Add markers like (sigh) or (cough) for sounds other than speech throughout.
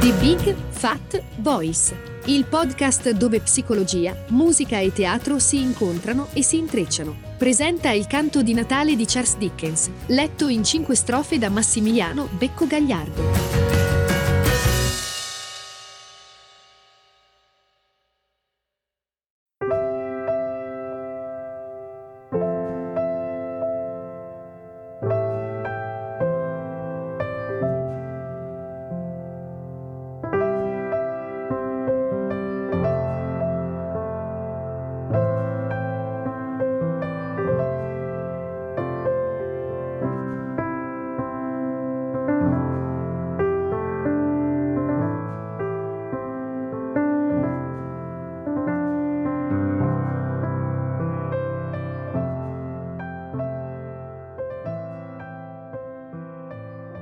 The Big Fat Voice, il podcast dove psicologia, musica e teatro si incontrano e si intrecciano. Presenta il canto di Natale di Charles Dickens, letto in cinque strofe da Massimiliano Becco Gagliardo.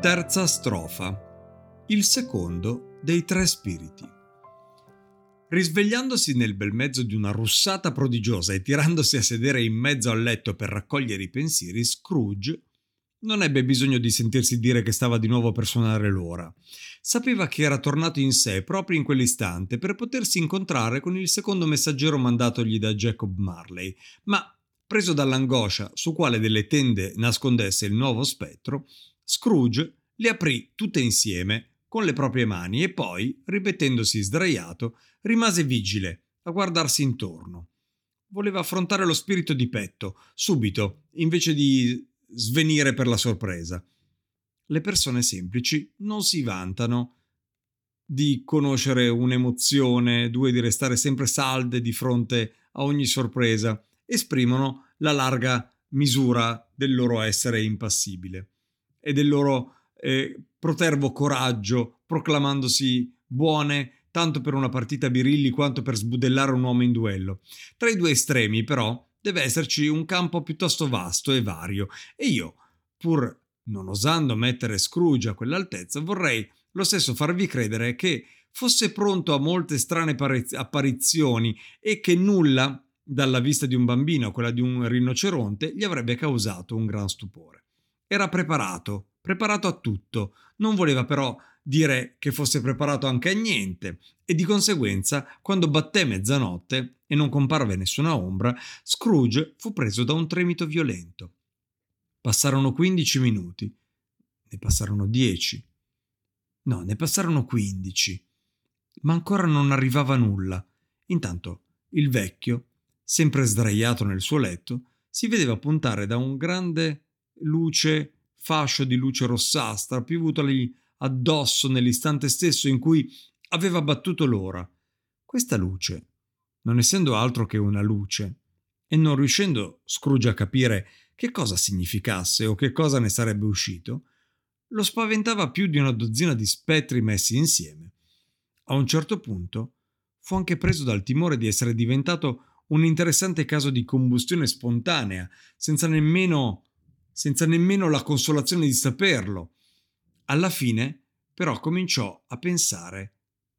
Terza strofa. Il secondo dei tre spiriti. Risvegliandosi nel bel mezzo di una russata prodigiosa e tirandosi a sedere in mezzo al letto per raccogliere i pensieri, Scrooge non ebbe bisogno di sentirsi dire che stava di nuovo per suonare l'ora. Sapeva che era tornato in sé proprio in quell'istante per potersi incontrare con il secondo messaggero mandatogli da Jacob Marley, ma preso dall'angoscia su quale delle tende nascondesse il nuovo spettro, Scrooge le aprì tutte insieme con le proprie mani e poi, ripetendosi sdraiato, rimase vigile a guardarsi intorno. Voleva affrontare lo spirito di petto, subito, invece di svenire per la sorpresa. Le persone semplici non si vantano di conoscere un'emozione, due di restare sempre salde di fronte a ogni sorpresa, esprimono la larga misura del loro essere impassibile e del loro eh, protervo coraggio, proclamandosi buone tanto per una partita birilli quanto per sbudellare un uomo in duello. Tra i due estremi, però, deve esserci un campo piuttosto vasto e vario, e io, pur non osando mettere Scrooge a quell'altezza, vorrei lo stesso farvi credere che fosse pronto a molte strane apparizioni e che nulla, dalla vista di un bambino a quella di un rinoceronte, gli avrebbe causato un gran stupore. Era preparato, preparato a tutto, non voleva però dire che fosse preparato anche a niente. E di conseguenza, quando batté mezzanotte e non comparve nessuna ombra, Scrooge fu preso da un tremito violento. Passarono quindici minuti, ne passarono dieci, no, ne passarono quindici, ma ancora non arrivava nulla. Intanto il vecchio, sempre sdraiato nel suo letto, si vedeva puntare da un grande luce, fascio di luce rossastra piovutogli addosso nell'istante stesso in cui aveva battuto l'ora. Questa luce, non essendo altro che una luce, e non riuscendo Scrooge a capire che cosa significasse o che cosa ne sarebbe uscito, lo spaventava più di una dozzina di spettri messi insieme. A un certo punto fu anche preso dal timore di essere diventato un interessante caso di combustione spontanea, senza nemmeno senza nemmeno la consolazione di saperlo. Alla fine, però, cominciò a pensare,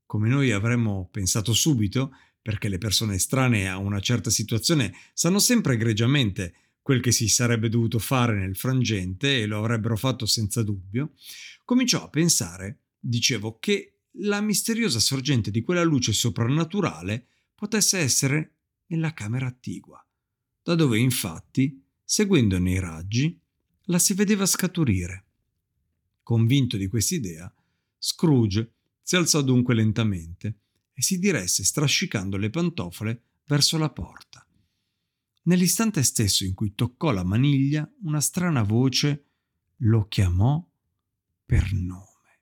come noi avremmo pensato subito, perché le persone estranee a una certa situazione sanno sempre egregiamente quel che si sarebbe dovuto fare nel frangente e lo avrebbero fatto senza dubbio, cominciò a pensare, dicevo, che la misteriosa sorgente di quella luce soprannaturale potesse essere nella camera attigua, da dove infatti, seguendone i raggi, la si vedeva scaturire. Convinto di quest'idea, Scrooge si alzò dunque lentamente e si diresse strascicando le pantofole verso la porta. Nell'istante stesso in cui toccò la maniglia, una strana voce lo chiamò per nome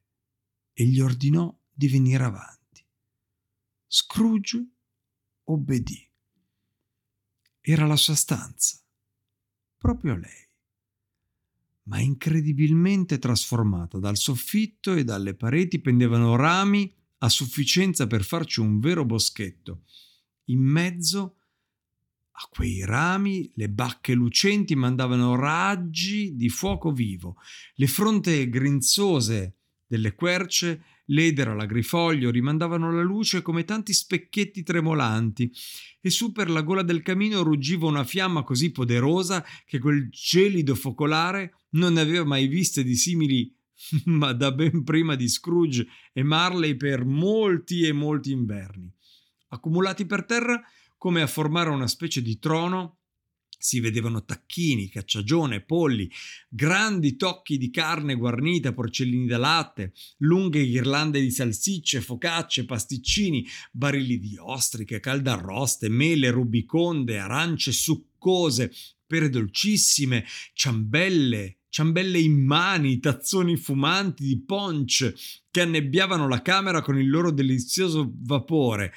e gli ordinò di venire avanti. Scrooge obbedì. Era la sua stanza, proprio lei ma incredibilmente trasformata. Dal soffitto e dalle pareti pendevano rami a sufficienza per farci un vero boschetto. In mezzo a quei rami le bacche lucenti mandavano raggi di fuoco vivo. Le fronte grinzose delle querce l'edera, l'agrifoglio rimandavano la luce come tanti specchietti tremolanti, e su per la gola del camino ruggiva una fiamma così poderosa che quel gelido focolare non ne aveva mai viste di simili (laughs) ma da ben prima di Scrooge e Marley per molti e molti inverni. Accumulati per terra come a formare una specie di trono si vedevano tacchini, cacciagione, polli, grandi tocchi di carne guarnita, porcellini da latte, lunghe ghirlande di salsicce, focacce, pasticcini, barili di ostriche, caldarroste, mele, rubiconde, arance succose, pere dolcissime, ciambelle, ciambelle in mani, tazzoni fumanti di punch che annebbiavano la camera con il loro delizioso vapore.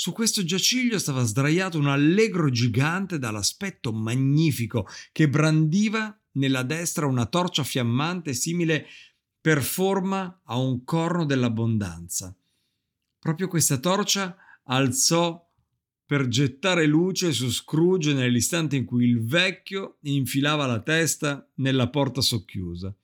Su questo giaciglio stava sdraiato un allegro gigante dall'aspetto magnifico che brandiva nella destra una torcia fiammante simile per forma a un corno dell'abbondanza. Proprio questa torcia alzò per gettare luce su Scrooge nell'istante in cui il vecchio infilava la testa nella porta socchiusa.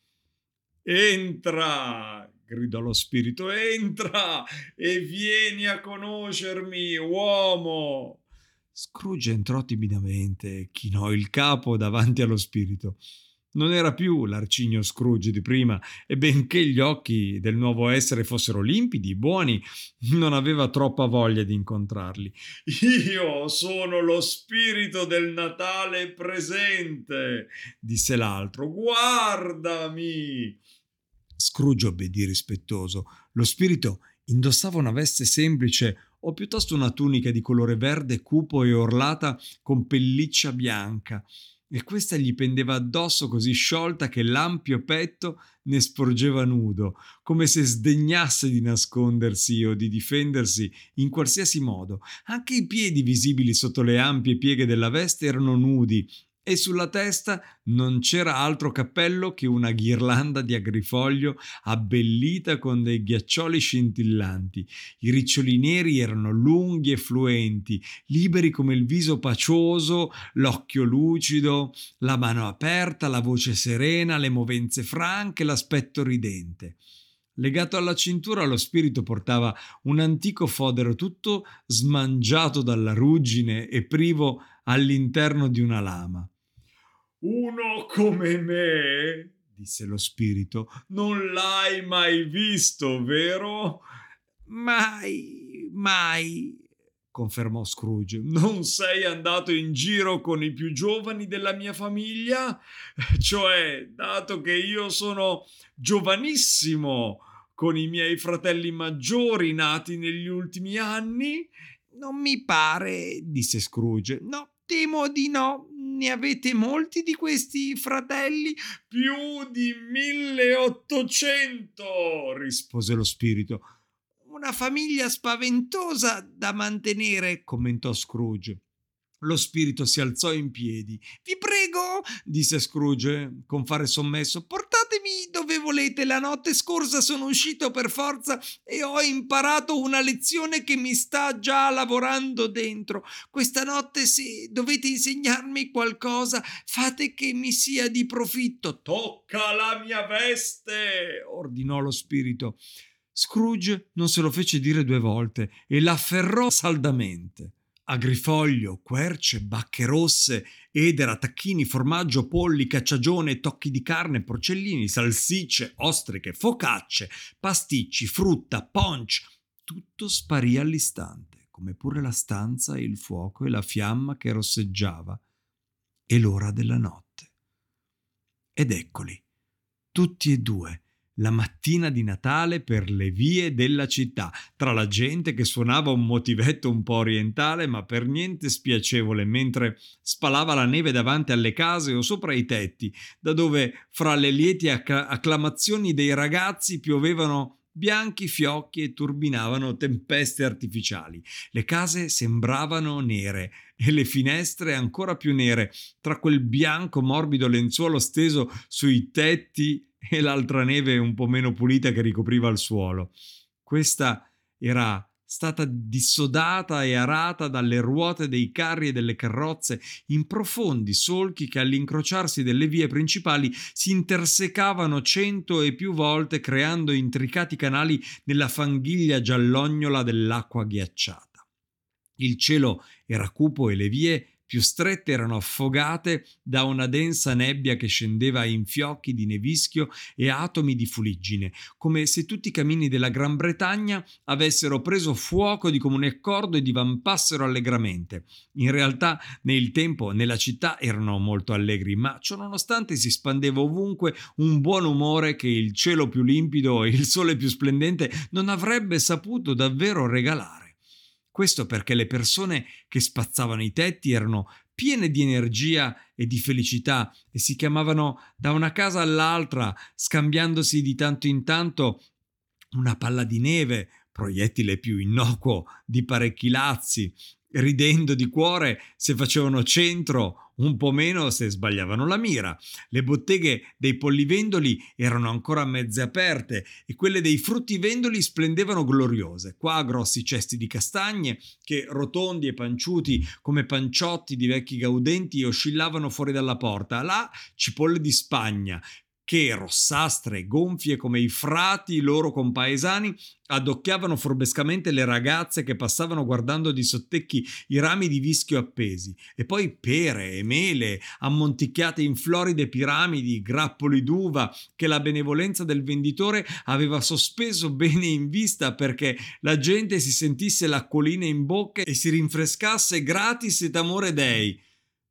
Entra! Gridò lo spirito. Entra e vieni a conoscermi, uomo. Scrooge entrò timidamente, chinò il capo davanti allo spirito. Non era più l'arcigno Scrooge di prima e benché gli occhi del nuovo essere fossero limpidi, buoni, non aveva troppa voglia di incontrarli. Io sono lo spirito del Natale presente, disse l'altro. Guardami. Scrooge obbedì rispettoso. Lo spirito indossava una veste semplice o piuttosto una tunica di colore verde cupo e orlata con pelliccia bianca, e questa gli pendeva addosso così sciolta che l'ampio petto ne sporgeva nudo, come se sdegnasse di nascondersi o di difendersi in qualsiasi modo. Anche i piedi visibili sotto le ampie pieghe della veste erano nudi e sulla testa non c'era altro cappello che una ghirlanda di agrifoglio abbellita con dei ghiaccioli scintillanti. I riccioli neri erano lunghi e fluenti, liberi come il viso pacioso, l'occhio lucido, la mano aperta, la voce serena, le movenze franche, l'aspetto ridente. Legato alla cintura lo spirito portava un antico fodero tutto smangiato dalla ruggine e privo all'interno di una lama. Uno come me, disse lo spirito, non l'hai mai visto, vero? Mai, mai, confermò Scrooge. Non sei andato in giro con i più giovani della mia famiglia? Cioè, dato che io sono giovanissimo, con i miei fratelli maggiori nati negli ultimi anni? Non mi pare, disse Scrooge. No, temo di no ne avete molti di questi fratelli? Più di 1800, rispose lo spirito. Una famiglia spaventosa da mantenere, commentò Scrooge. Lo spirito si alzò in piedi. Vi prego, disse Scrooge con fare sommesso, portatemi dove volete. La notte scorsa sono uscito per forza e ho imparato una lezione che mi sta già lavorando dentro. Questa notte, se dovete insegnarmi qualcosa, fate che mi sia di profitto. Tocca la mia veste, ordinò lo spirito. Scrooge non se lo fece dire due volte e l'afferrò saldamente agrifoglio, querce, bacche rosse, edera, tacchini, formaggio, polli, cacciagione, tocchi di carne, porcellini, salsicce, ostriche, focacce, pasticci, frutta, punch. Tutto sparì all'istante, come pure la stanza e il fuoco e la fiamma che rosseggiava e l'ora della notte. Ed eccoli, tutti e due, la mattina di Natale per le vie della città, tra la gente che suonava un motivetto un po' orientale ma per niente spiacevole mentre spalava la neve davanti alle case o sopra i tetti, da dove fra le lieti acc- acclamazioni dei ragazzi piovevano bianchi fiocchi e turbinavano tempeste artificiali. Le case sembravano nere e le finestre ancora più nere, tra quel bianco morbido lenzuolo steso sui tetti e l'altra neve un po' meno pulita che ricopriva il suolo. Questa era stata dissodata e arata dalle ruote dei carri e delle carrozze in profondi solchi che all'incrociarsi delle vie principali si intersecavano cento e più volte creando intricati canali nella fanghiglia giallognola dell'acqua ghiacciata. Il cielo era cupo e le vie più strette erano affogate da una densa nebbia che scendeva in fiocchi di nevischio e atomi di fuliggine, come se tutti i camini della Gran Bretagna avessero preso fuoco di comune accordo e divampassero allegramente. In realtà, nel tempo, nella città erano molto allegri, ma ciononostante si spandeva ovunque un buon umore che il cielo più limpido e il sole più splendente non avrebbe saputo davvero regalare. Questo perché le persone che spazzavano i tetti erano piene di energia e di felicità e si chiamavano da una casa all'altra, scambiandosi di tanto in tanto una palla di neve, proiettile più innocuo di parecchi lazzi, ridendo di cuore se facevano centro, un po' meno se sbagliavano la mira. Le botteghe dei pollivendoli erano ancora mezze aperte e quelle dei fruttivendoli splendevano gloriose. Qua grossi cesti di castagne che, rotondi e panciuti come panciotti di vecchi gaudenti, oscillavano fuori dalla porta. Là cipolle di Spagna, che, rossastre e gonfie come i frati loro compaesani, addocchiavano furbescamente le ragazze che passavano guardando di sottecchi i rami di vischio appesi, e poi pere e mele, ammonticchiate in floride piramidi, grappoli d'uva, che la benevolenza del venditore aveva sospeso bene in vista perché la gente si sentisse l'acquolina in bocca e si rinfrescasse gratis et amore dei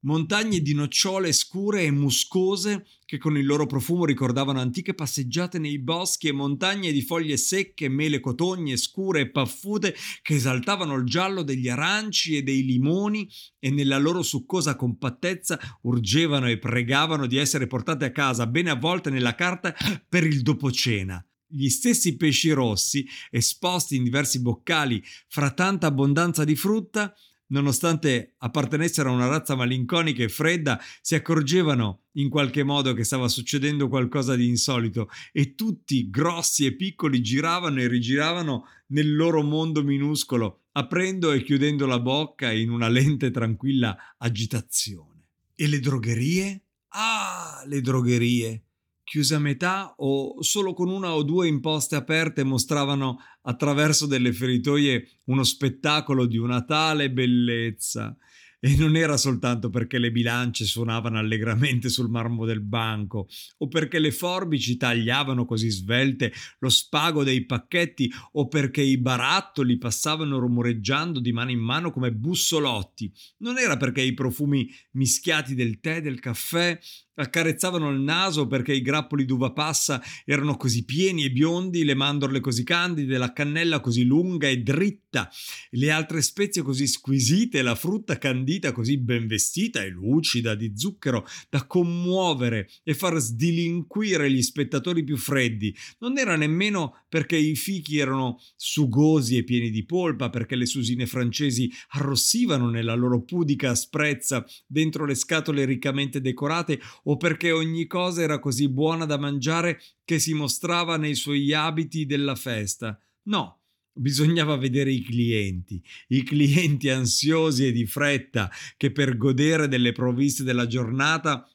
montagne di nocciole scure e muscose che con il loro profumo ricordavano antiche passeggiate nei boschi e montagne di foglie secche, mele cotogne, scure e paffute che esaltavano il giallo degli aranci e dei limoni e nella loro succosa compattezza urgevano e pregavano di essere portate a casa bene avvolte nella carta per il dopocena. Gli stessi pesci rossi, esposti in diversi boccali fra tanta abbondanza di frutta, nonostante appartenessero a una razza malinconica e fredda, si accorgevano in qualche modo che stava succedendo qualcosa di insolito e tutti, grossi e piccoli, giravano e rigiravano nel loro mondo minuscolo, aprendo e chiudendo la bocca in una lente e tranquilla agitazione. E le drogherie? Ah, le drogherie! Chiuse a metà o solo con una o due imposte aperte mostravano attraverso delle feritoie uno spettacolo di una tale bellezza e non era soltanto perché le bilance suonavano allegramente sul marmo del banco, o perché le forbici tagliavano così svelte lo spago dei pacchetti, o perché i barattoli passavano rumoreggiando di mano in mano come bussolotti. Non era perché i profumi mischiati del tè, del caffè, accarezzavano il naso perché i grappoli d'uva passa erano così pieni e biondi, le mandorle così candide, la cannella così lunga e dritta, le altre spezie così squisite, la frutta candita così ben vestita e lucida di zucchero da commuovere e far sdilinquire gli spettatori più freddi. Non era nemmeno perché i fichi erano sugosi e pieni di polpa, perché le susine francesi arrossivano nella loro pudica asprezza dentro le scatole riccamente decorate o perché ogni cosa era così buona da mangiare che si mostrava nei suoi abiti della festa. No, Bisognava vedere i clienti, i clienti ansiosi e di fretta che per godere delle provviste della giornata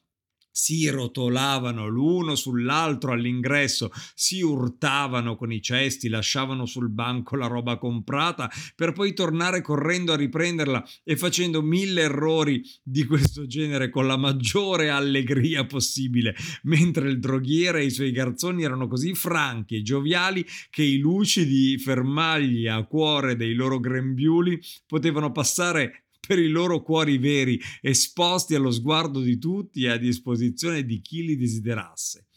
si rotolavano l'uno sull'altro all'ingresso, si urtavano con i cesti, lasciavano sul banco la roba comprata per poi tornare correndo a riprenderla e facendo mille errori di questo genere con la maggiore allegria possibile, mentre il droghiere e i suoi garzoni erano così franchi e gioviali che i lucidi fermagli a cuore dei loro grembiuli potevano passare per i loro cuori veri, esposti allo sguardo di tutti e a disposizione di chi li desiderasse.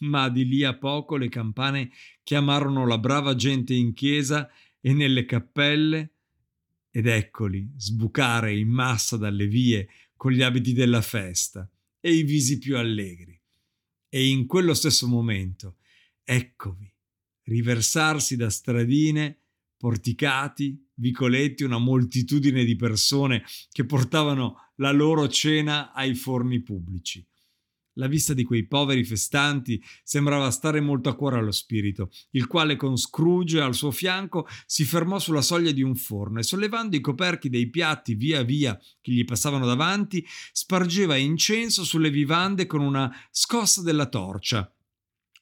Ma di lì a poco le campane chiamarono la brava gente in chiesa e nelle cappelle, ed eccoli sbucare in massa dalle vie con gli abiti della festa e i visi più allegri. E in quello stesso momento, eccovi, riversarsi da stradine porticati, vicoletti, una moltitudine di persone che portavano la loro cena ai forni pubblici. La vista di quei poveri festanti sembrava stare molto a cuore allo spirito, il quale con Scrooge al suo fianco si fermò sulla soglia di un forno e sollevando i coperchi dei piatti via via che gli passavano davanti, spargeva incenso sulle vivande con una scossa della torcia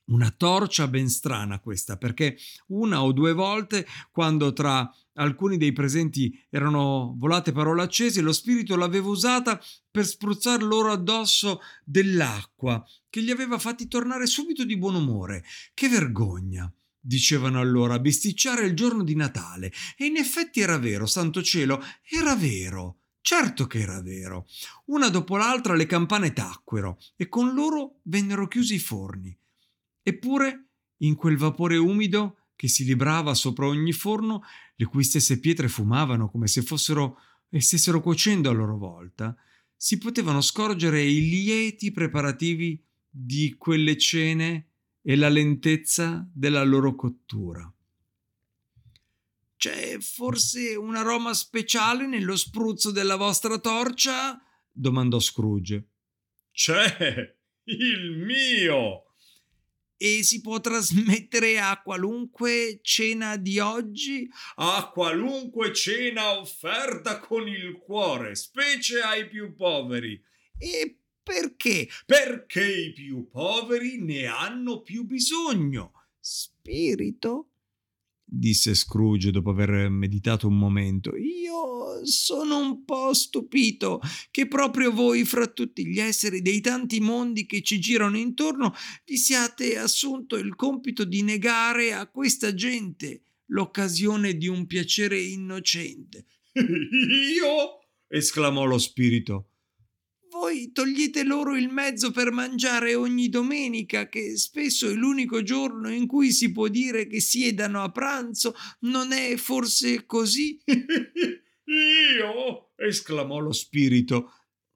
Una torcia ben strana questa, perché una o due volte, quando tra alcuni dei presenti erano volate parole accese, lo spirito l'aveva usata per spruzzar loro addosso dell'acqua, che li aveva fatti tornare subito di buon umore. Che vergogna! dicevano allora, bisticciare il giorno di Natale. E in effetti era vero, santo cielo, era vero. Certo che era vero. Una dopo l'altra le campane tacquero e con loro vennero chiusi i forni. Eppure, in quel vapore umido che si librava sopra ogni forno, le cui stesse pietre fumavano come se fossero e stessero cuocendo a loro volta, si potevano scorgere i lieti preparativi di quelle cene e la lentezza della loro cottura. C'è forse un aroma speciale nello spruzzo della vostra torcia? domandò Scrooge. C'è il mio! E si può trasmettere a qualunque cena di oggi? A qualunque cena offerta con il cuore, specie ai più poveri. E perché? Perché i più poveri ne hanno più bisogno. Spirito? Disse Scrooge dopo aver meditato un momento. Io sono un po' stupito che proprio voi, fra tutti gli esseri dei tanti mondi che ci girano intorno, vi siate assunto il compito di negare a questa gente l'occasione di un piacere innocente. (laughs) Io? esclamò lo spirito voi togliete loro il mezzo per mangiare ogni domenica, che spesso è l'unico giorno in cui si può dire che siedano a pranzo, non è forse così? (laughs) Io? esclamò lo spirito.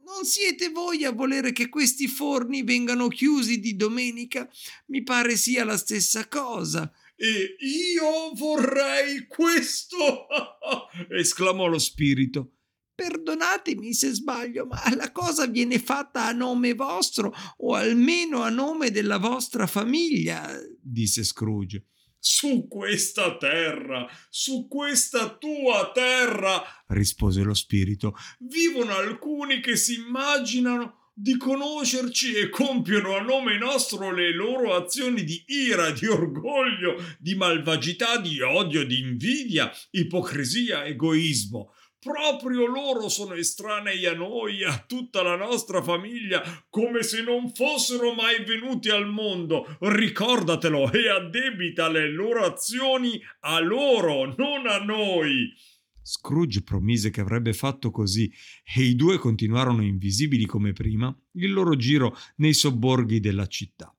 Non siete voi a volere che questi forni vengano chiusi di domenica? Mi pare sia la stessa cosa. E io vorrei questo! (laughs) esclamò lo spirito. Perdonatemi se sbaglio, ma la cosa viene fatta a nome vostro o almeno a nome della vostra famiglia, disse Scrooge. Su questa terra, su questa tua terra, rispose lo spirito, vivono alcuni che si immaginano di conoscerci e compiono a nome nostro le loro azioni di ira, di orgoglio, di malvagità, di odio, di invidia, ipocrisia, egoismo. Proprio loro sono estranei a noi, a tutta la nostra famiglia, come se non fossero mai venuti al mondo. Ricordatelo e addebita le loro azioni a loro, non a noi. Scrooge promise che avrebbe fatto così e i due continuarono invisibili come prima il loro giro nei sobborghi della città.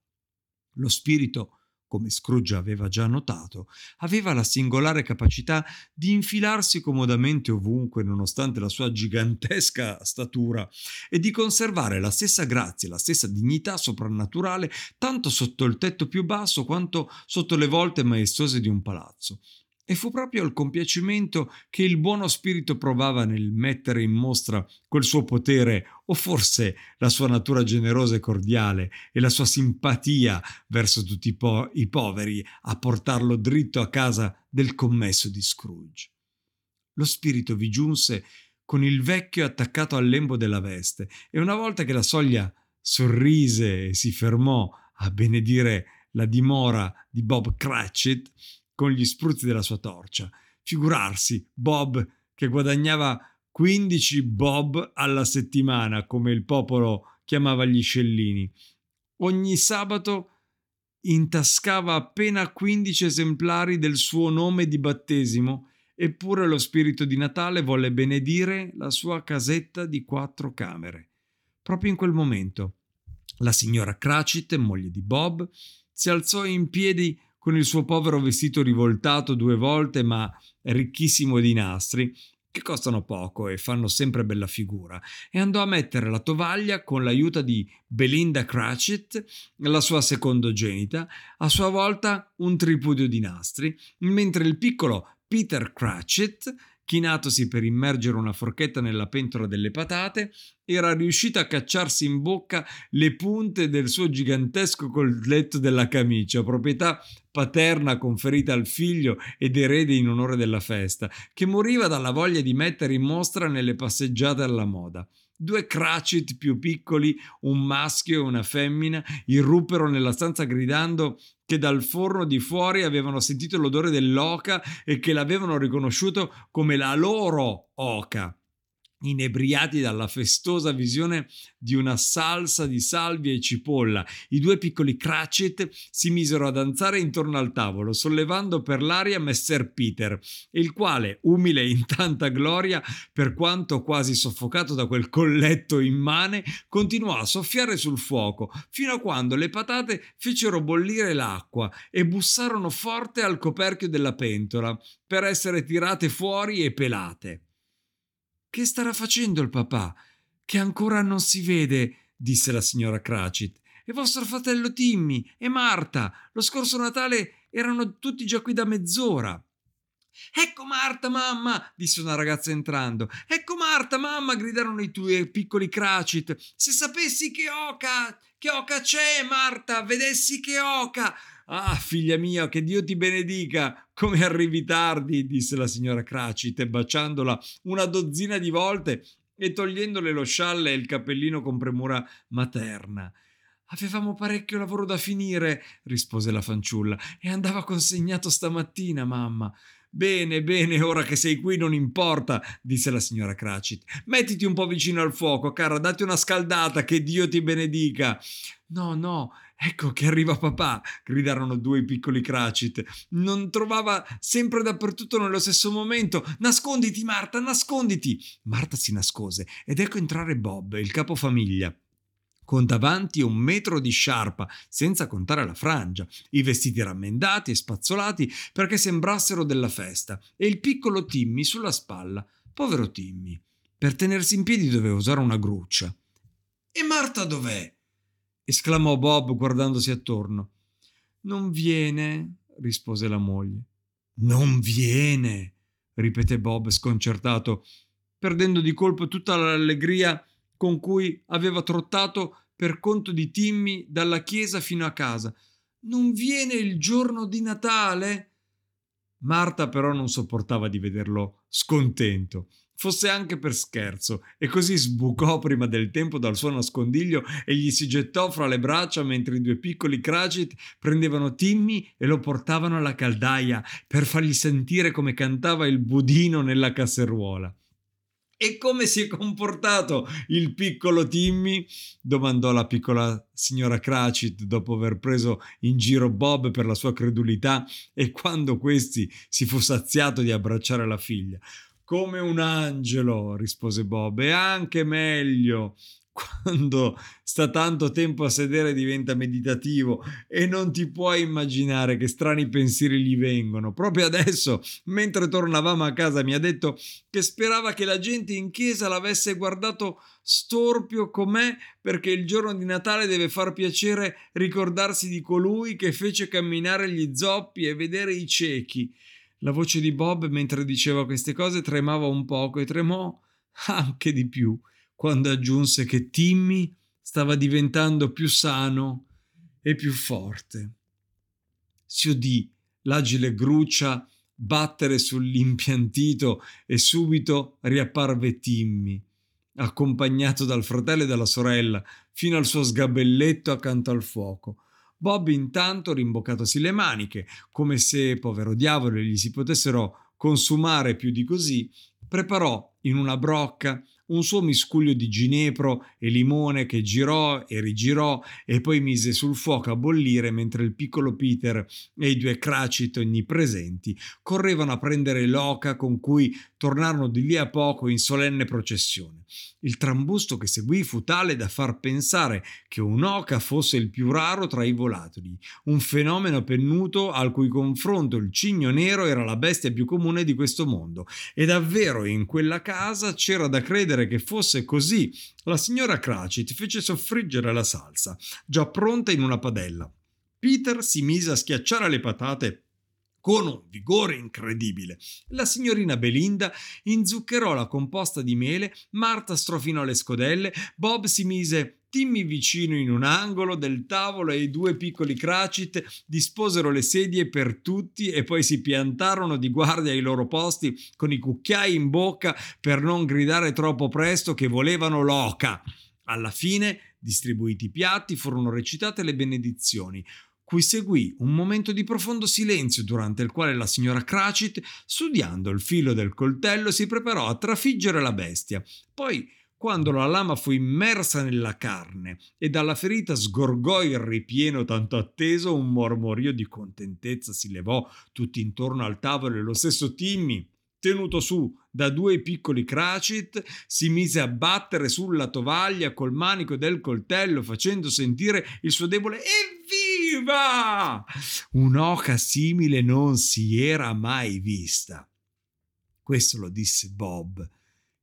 Lo spirito come Scrooge aveva già notato, aveva la singolare capacità di infilarsi comodamente ovunque nonostante la sua gigantesca statura e di conservare la stessa grazia e la stessa dignità soprannaturale tanto sotto il tetto più basso quanto sotto le volte maestose di un palazzo. E fu proprio il compiacimento che il buono spirito provava nel mettere in mostra quel suo potere, o forse la sua natura generosa e cordiale e la sua simpatia verso tutti i, po- i poveri, a portarlo dritto a casa del commesso di Scrooge. Lo spirito vi giunse con il vecchio attaccato al lembo della veste e una volta che la soglia sorrise e si fermò a benedire la dimora di Bob Cratchit, con gli spruzzi della sua torcia. Figurarsi, Bob che guadagnava 15 bob alla settimana, come il popolo chiamava gli scellini. Ogni sabato intascava appena 15 esemplari del suo nome di battesimo, eppure lo spirito di Natale volle benedire la sua casetta di quattro camere. Proprio in quel momento la signora Cratchit, moglie di Bob, si alzò in piedi con il suo povero vestito rivoltato due volte ma ricchissimo di nastri, che costano poco e fanno sempre bella figura, e andò a mettere la tovaglia con l'aiuto di Belinda Cratchit, la sua secondogenita, a sua volta un tripudio di nastri, mentre il piccolo Peter Cratchit chinatosi per immergere una forchetta nella pentola delle patate, era riuscito a cacciarsi in bocca le punte del suo gigantesco colletto della camicia, proprietà paterna conferita al figlio ed erede in onore della festa, che moriva dalla voglia di mettere in mostra nelle passeggiate alla moda. Due Cratchit più piccoli, un maschio e una femmina, irruppero nella stanza gridando che dal forno di fuori avevano sentito l'odore dell'oca e che l'avevano riconosciuto come la loro oca inebriati dalla festosa visione di una salsa di salvia e cipolla. I due piccoli Cratchit si misero a danzare intorno al tavolo, sollevando per l'aria Messer Peter, il quale, umile in tanta gloria, per quanto quasi soffocato da quel colletto immane, continuò a soffiare sul fuoco, fino a quando le patate fecero bollire l'acqua e bussarono forte al coperchio della pentola, per essere tirate fuori e pelate. Che starà facendo il papà? Che ancora non si vede, disse la signora Cratchit. E vostro fratello Timmy e Marta. Lo scorso Natale erano tutti già qui da mezz'ora. Ecco Marta, mamma, disse una ragazza entrando. Ecco Marta, mamma, gridarono i tuoi piccoli Cratchit. Se sapessi che oca, che oca c'è, Marta, vedessi che oca. Ah, figlia mia, che Dio ti benedica. Come arrivi tardi, disse la signora Cratchit, baciandola una dozzina di volte e togliendole lo scialle e il cappellino con premura materna. Avevamo parecchio lavoro da finire, rispose la fanciulla, e andava consegnato stamattina, mamma. Bene, bene, ora che sei qui non importa, disse la signora Cratchit. Mettiti un po' vicino al fuoco, cara, datti una scaldata, che Dio ti benedica. No, no, Ecco che arriva papà, gridarono due piccoli Cratchit. Non trovava sempre dappertutto nello stesso momento. Nasconditi, Marta, nasconditi! Marta si nascose ed ecco entrare Bob, il capofamiglia con davanti un metro di sciarpa, senza contare la frangia, i vestiti rammendati e spazzolati perché sembrassero della festa, e il piccolo Timmy sulla spalla. Povero Timmy. Per tenersi in piedi doveva usare una gruccia. E Marta dov'è? Esclamò Bob guardandosi attorno. Non viene, rispose la moglie. Non viene, ripeté Bob sconcertato, perdendo di colpo tutta l'allegria con cui aveva trottato per conto di Timmy dalla chiesa fino a casa. Non viene il giorno di Natale? Marta però non sopportava di vederlo scontento fosse anche per scherzo, e così sbucò prima del tempo dal suo nascondiglio e gli si gettò fra le braccia mentre i due piccoli Cratchit prendevano Timmy e lo portavano alla caldaia per fargli sentire come cantava il budino nella casseruola. E come si è comportato il piccolo Timmy? domandò la piccola signora Cratchit dopo aver preso in giro Bob per la sua credulità e quando questi si fu saziato di abbracciare la figlia. Come un angelo, rispose Bob, e anche meglio. (laughs) Quando sta tanto tempo a sedere diventa meditativo e non ti puoi immaginare che strani pensieri gli vengono. Proprio adesso, mentre tornavamo a casa, mi ha detto che sperava che la gente in chiesa l'avesse guardato storpio com'è perché il giorno di Natale deve far piacere ricordarsi di colui che fece camminare gli zoppi e vedere i ciechi. La voce di Bob mentre diceva queste cose tremava un poco e tremò anche di più quando aggiunse che Timmy stava diventando più sano e più forte. Si udì l'agile gruccia battere sull'impiantito e subito riapparve Timmy, accompagnato dal fratello e dalla sorella, fino al suo sgabelletto accanto al fuoco. Bob intanto rimboccatosi le maniche, come se, povero diavolo, gli si potessero consumare più di così, preparò in una brocca un suo miscuglio di ginepro e limone che girò e rigirò e poi mise sul fuoco a bollire mentre il piccolo Peter e i due Cratchit onnipresenti correvano a prendere l'oca con cui tornarono di lì a poco in solenne processione. Il trambusto che seguì fu tale da far pensare che un'oca fosse il più raro tra i volatili, un fenomeno pennuto al cui confronto il cigno nero era la bestia più comune di questo mondo. E davvero in quella casa c'era da credere che fosse così. La signora Cratchit fece soffriggere la salsa, già pronta in una padella. Peter si mise a schiacciare le patate con un vigore incredibile. La signorina Belinda inzuccherò la composta di mele, Marta strofinò le scodelle, Bob si mise Timmy vicino in un angolo del tavolo e i due piccoli Cratchit disposero le sedie per tutti e poi si piantarono di guardia ai loro posti con i cucchiai in bocca per non gridare troppo presto che volevano l'oca. Alla fine, distribuiti i piatti, furono recitate le benedizioni cui seguì un momento di profondo silenzio durante il quale la signora Cratchit, studiando il filo del coltello, si preparò a trafiggere la bestia. Poi, quando la lama fu immersa nella carne e dalla ferita sgorgò il ripieno tanto atteso, un mormorio di contentezza si levò tutti intorno al tavolo e lo stesso Timmy, tenuto su da due piccoli Cratchit, si mise a battere sulla tovaglia col manico del coltello facendo sentire il suo debole Evviva! Un'oca simile non si era mai vista. Questo lo disse Bob,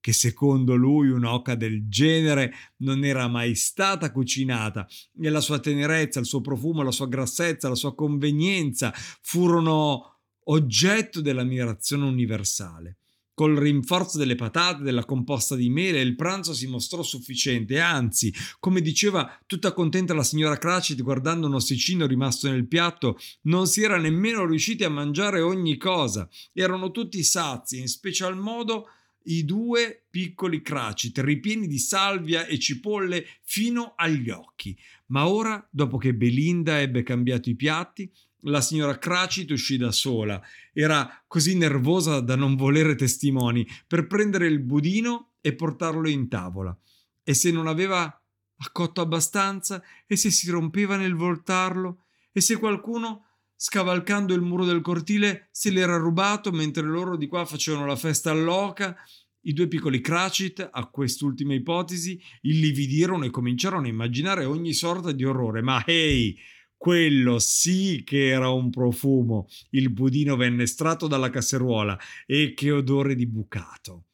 che secondo lui un'oca del genere non era mai stata cucinata e la sua tenerezza, il suo profumo, la sua grassezza, la sua convenienza furono oggetto dell'ammirazione universale. Col rinforzo delle patate, della composta di mele, il pranzo si mostrò sufficiente, anzi, come diceva tutta contenta la signora Cratchit guardando un ossicino rimasto nel piatto, non si era nemmeno riusciti a mangiare ogni cosa. Erano tutti sazi, in special modo i due piccoli Cratchit ripieni di salvia e cipolle fino agli occhi. Ma ora, dopo che Belinda ebbe cambiato i piatti, la signora Cratchit uscì da sola. Era così nervosa da non volere testimoni per prendere il budino e portarlo in tavola. E se non aveva accotto abbastanza, e se si rompeva nel voltarlo, e se qualcuno, scavalcando il muro del cortile, se l'era rubato mentre loro di qua facevano la festa all'oca, i due piccoli Cratchit, a quest'ultima ipotesi, illividirono e cominciarono a immaginare ogni sorta di orrore. Ma ehi! Quello sì che era un profumo. Il budino venne estratto dalla casseruola e che odore di bucato.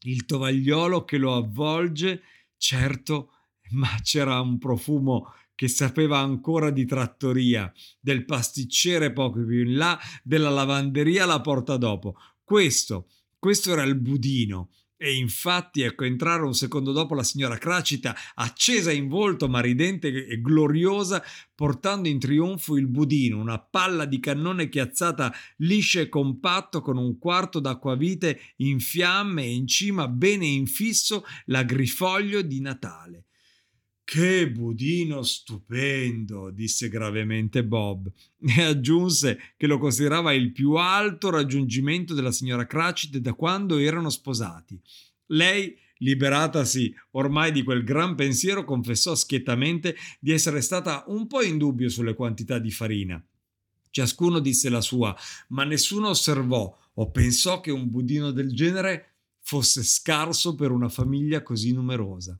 Il tovagliolo che lo avvolge, certo, ma c'era un profumo che sapeva ancora di trattoria, del pasticcere poco più in là, della lavanderia alla porta dopo. Questo, questo era il budino e infatti ecco entrare un secondo dopo la signora Cracita, accesa in volto, ma ridente e gloriosa, portando in trionfo il budino, una palla di cannone chiazzata liscia e compatto con un quarto d'acquavite in fiamme e in cima bene infisso l'agrifoglio di Natale. Che budino stupendo, disse gravemente Bob (laughs) e aggiunse che lo considerava il più alto raggiungimento della signora Cratchit da quando erano sposati. Lei, liberatasi ormai di quel gran pensiero, confessò schiettamente di essere stata un po' in dubbio sulle quantità di farina. Ciascuno disse la sua, ma nessuno osservò o pensò che un budino del genere fosse scarso per una famiglia così numerosa.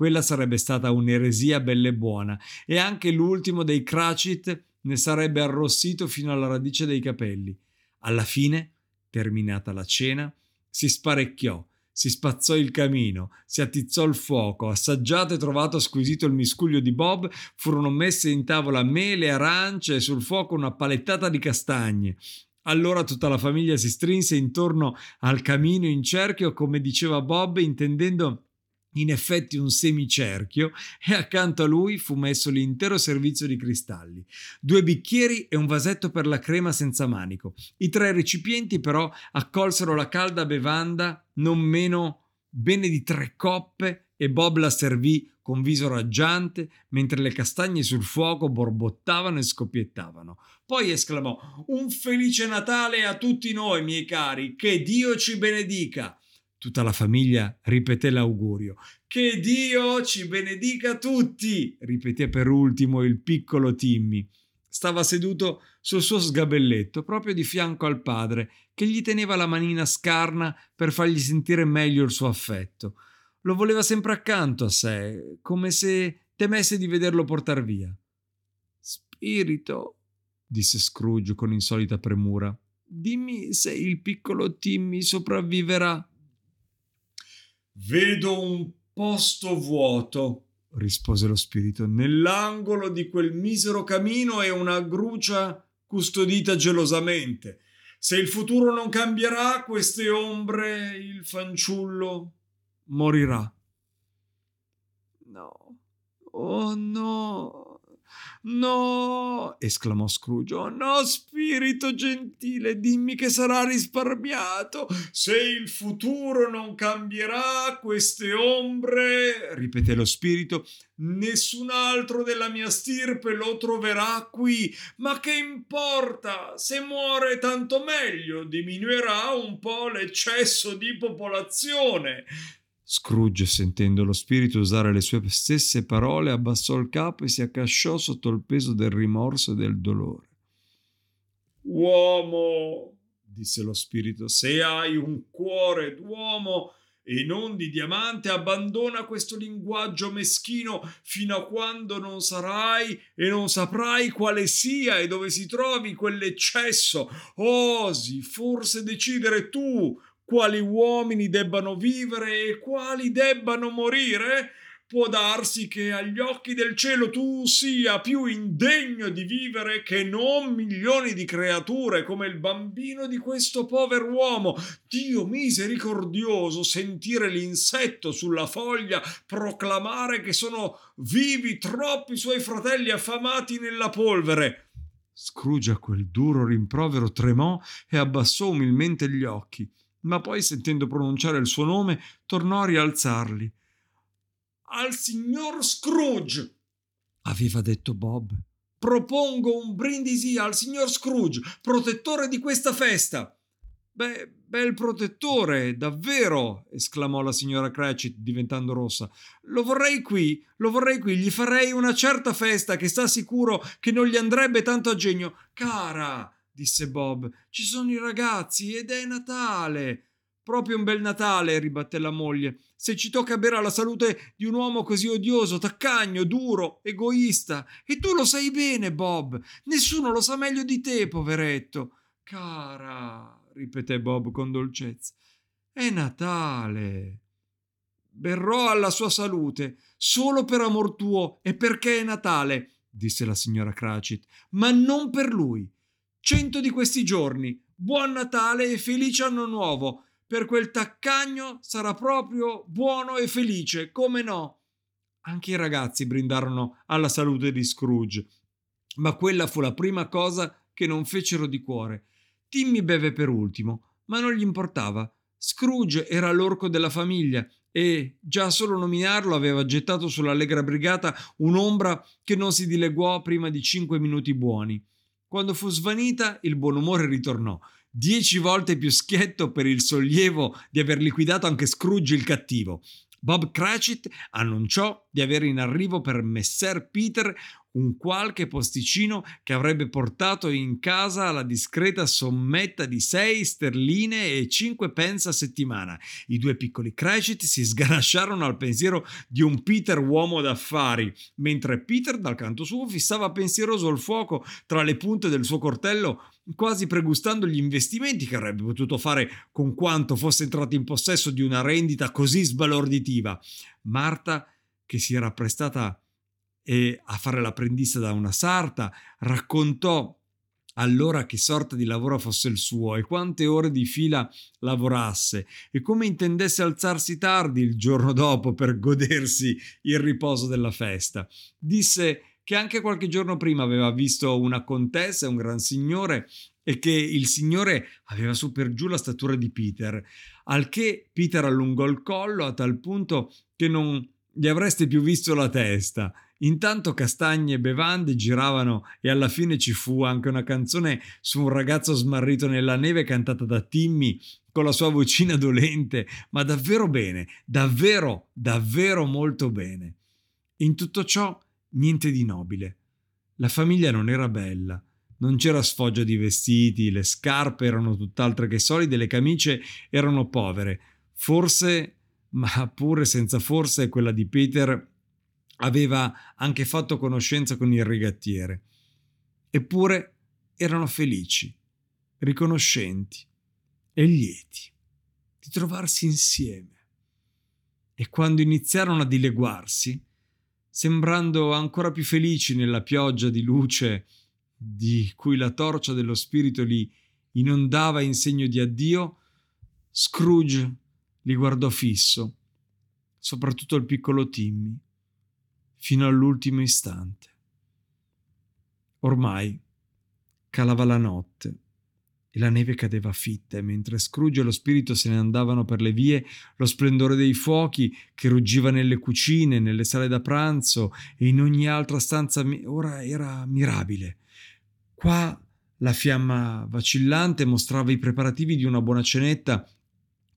Quella sarebbe stata un'eresia bella e buona, e anche l'ultimo dei Cratchit ne sarebbe arrossito fino alla radice dei capelli. Alla fine, terminata la cena, si sparecchiò, si spazzò il camino, si attizzò il fuoco, assaggiato e trovato squisito il miscuglio di Bob, furono messe in tavola mele, arance e sul fuoco una palettata di castagne. Allora tutta la famiglia si strinse intorno al camino in cerchio, come diceva Bob, intendendo in effetti un semicerchio e accanto a lui fu messo l'intero servizio di cristalli, due bicchieri e un vasetto per la crema senza manico. I tre recipienti però accolsero la calda bevanda non meno bene di tre coppe e Bob la servì con viso raggiante mentre le castagne sul fuoco borbottavano e scoppiettavano. Poi esclamò Un felice Natale a tutti noi, miei cari, che Dio ci benedica. Tutta la famiglia ripeté l'augurio. Che Dio ci benedica tutti, ripeté per ultimo il piccolo Timmy. Stava seduto sul suo sgabelletto, proprio di fianco al padre, che gli teneva la manina scarna per fargli sentire meglio il suo affetto. Lo voleva sempre accanto a sé, come se temesse di vederlo portar via. Spirito, disse Scrooge con insolita premura, dimmi se il piccolo Timmy sopravviverà. Vedo un posto vuoto, rispose lo spirito. Nell'angolo di quel misero camino è una grucia custodita gelosamente. Se il futuro non cambierà queste ombre, il fanciullo morirà. No, oh no, No, esclamò Scrooge. Oh no, spirito gentile, dimmi che sarà risparmiato. Se il futuro non cambierà queste ombre, ripeté lo spirito, nessun altro della mia stirpe lo troverà qui. Ma che importa? Se muore tanto meglio, diminuirà un po' l'eccesso di popolazione. Scrooge, sentendo lo spirito usare le sue stesse parole, abbassò il capo e si accasciò sotto il peso del rimorso e del dolore. Uomo, disse lo spirito, se hai un cuore d'uomo e non di diamante, abbandona questo linguaggio meschino fino a quando non sarai e non saprai quale sia e dove si trovi quell'eccesso. Osi forse decidere tu quali uomini debbano vivere e quali debbano morire? Può darsi che agli occhi del cielo tu sia più indegno di vivere che non milioni di creature come il bambino di questo povero uomo. Dio misericordioso, sentire l'insetto sulla foglia proclamare che sono vivi troppi suoi fratelli affamati nella polvere. Scrooge a quel duro rimprovero tremò e abbassò umilmente gli occhi ma poi sentendo pronunciare il suo nome tornò a rialzarli. Al signor Scrooge, aveva detto Bob. Propongo un brindisi al signor Scrooge, protettore di questa festa. Beh, bel protettore, davvero! esclamò la signora Cratchit diventando rossa. Lo vorrei qui, lo vorrei qui, gli farei una certa festa che sta sicuro che non gli andrebbe tanto a genio. Cara, disse Bob. Ci sono i ragazzi ed è Natale. Proprio un bel Natale, ribatté la moglie. Se ci tocca bere alla salute di un uomo così odioso, taccagno, duro, egoista. E tu lo sai bene, Bob. Nessuno lo sa meglio di te, poveretto. Cara, ripeté Bob con dolcezza. È Natale. Berrò alla sua salute, solo per amor tuo e perché è Natale, disse la signora Cratchit, ma non per lui. Cento di questi giorni. Buon Natale e felice anno nuovo. Per quel taccagno sarà proprio buono e felice, come no? Anche i ragazzi brindarono alla salute di Scrooge, ma quella fu la prima cosa che non fecero di cuore. Timmy beve per ultimo, ma non gli importava. Scrooge era l'orco della famiglia e già solo nominarlo aveva gettato sull'allegra brigata un'ombra che non si dileguò prima di cinque minuti buoni. Quando fu svanita, il buon umore ritornò, dieci volte più schietto per il sollievo di aver liquidato anche Scrooge il cattivo. Bob Cratchit annunciò di avere in arrivo per Messer Peter un qualche posticino che avrebbe portato in casa la discreta sommetta di 6 sterline e 5 pence a settimana. I due piccoli Cratchit si sganasciarono al pensiero di un Peter uomo d'affari, mentre Peter dal canto suo fissava pensieroso il fuoco tra le punte del suo cortello quasi pregustando gli investimenti che avrebbe potuto fare con quanto fosse entrato in possesso di una rendita così sbalorditiva. Marta, che si era prestata e a fare l'apprendista da una sarta, raccontò allora che sorta di lavoro fosse il suo e quante ore di fila lavorasse e come intendesse alzarsi tardi il giorno dopo per godersi il riposo della festa. Disse che anche qualche giorno prima aveva visto una contessa un gran signore e che il signore aveva su per giù la statura di Peter, al che Peter allungò il collo a tal punto che non gli avreste più visto la testa Intanto castagne e bevande giravano e alla fine ci fu anche una canzone su un ragazzo smarrito nella neve cantata da Timmy con la sua vocina dolente, ma davvero bene, davvero, davvero molto bene. In tutto ciò niente di nobile. La famiglia non era bella, non c'era sfoggia di vestiti, le scarpe erano tutt'altre che solide, le camicie erano povere. Forse, ma pure senza forse, quella di Peter aveva anche fatto conoscenza con il rigattiere. Eppure erano felici, riconoscenti e lieti di trovarsi insieme. E quando iniziarono a dileguarsi, sembrando ancora più felici nella pioggia di luce di cui la torcia dello spirito li inondava in segno di addio, Scrooge li guardò fisso, soprattutto il piccolo Timmy, fino all'ultimo istante. Ormai calava la notte e la neve cadeva fitta e mentre Scrooge e lo spirito se ne andavano per le vie, lo splendore dei fuochi che ruggiva nelle cucine, nelle sale da pranzo e in ogni altra stanza ora era mirabile. Qua la fiamma vacillante mostrava i preparativi di una buona cenetta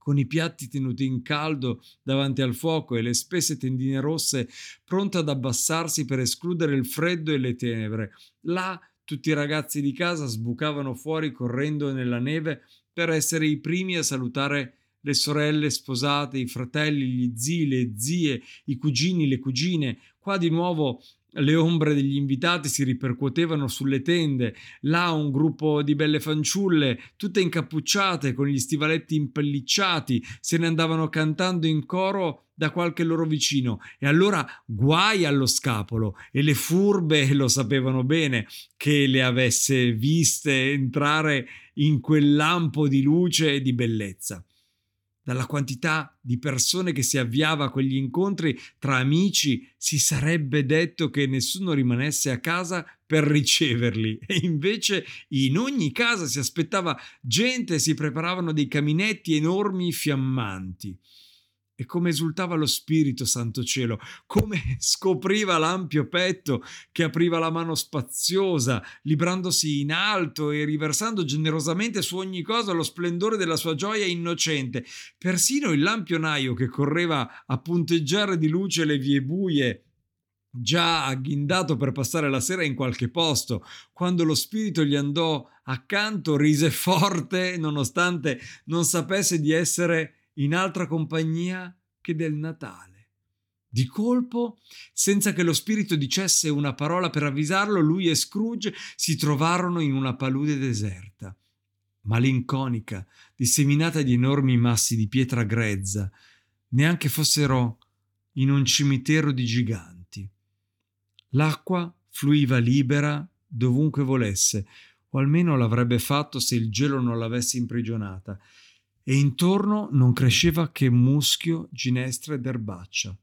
con i piatti tenuti in caldo davanti al fuoco e le spesse tendine rosse pronte ad abbassarsi per escludere il freddo e le tenebre. Là tutti i ragazzi di casa sbucavano fuori correndo nella neve per essere i primi a salutare le sorelle sposate, i fratelli, gli zii, le zie, i cugini, le cugine. Qua di nuovo le ombre degli invitati si ripercuotevano sulle tende, là un gruppo di belle fanciulle, tutte incappucciate, con gli stivaletti impellicciati, se ne andavano cantando in coro da qualche loro vicino. E allora guai allo scapolo, e le furbe (laughs) lo sapevano bene che le avesse viste entrare in quel lampo di luce e di bellezza dalla quantità di persone che si avviava a quegli incontri tra amici, si sarebbe detto che nessuno rimanesse a casa per riceverli. (laughs) E invece in ogni casa si aspettava gente si preparavano dei caminetti enormi fiammanti e come esultava lo Spirito Santo Cielo, come (laughs) scopriva l'ampio petto che apriva la mano spaziosa, librandosi in alto e riversando generosamente su ogni cosa lo splendore della sua gioia innocente. Persino il lampionaio che correva a punteggiare di luce le vie buie già agghindato per passare la sera in qualche posto, quando lo spirito gli andò accanto, rise forte, nonostante non sapesse di essere in altra compagnia che del Natale. Di colpo, senza che lo spirito dicesse una parola per avvisarlo, lui e Scrooge si trovarono in una palude deserta, malinconica, disseminata di enormi massi di pietra grezza, neanche fossero in un cimitero di giganti. L'acqua fluiva libera dovunque volesse, o almeno l'avrebbe fatto se il gelo non l'avesse imprigionata, e intorno non cresceva che muschio, ginestra ed erbaccia.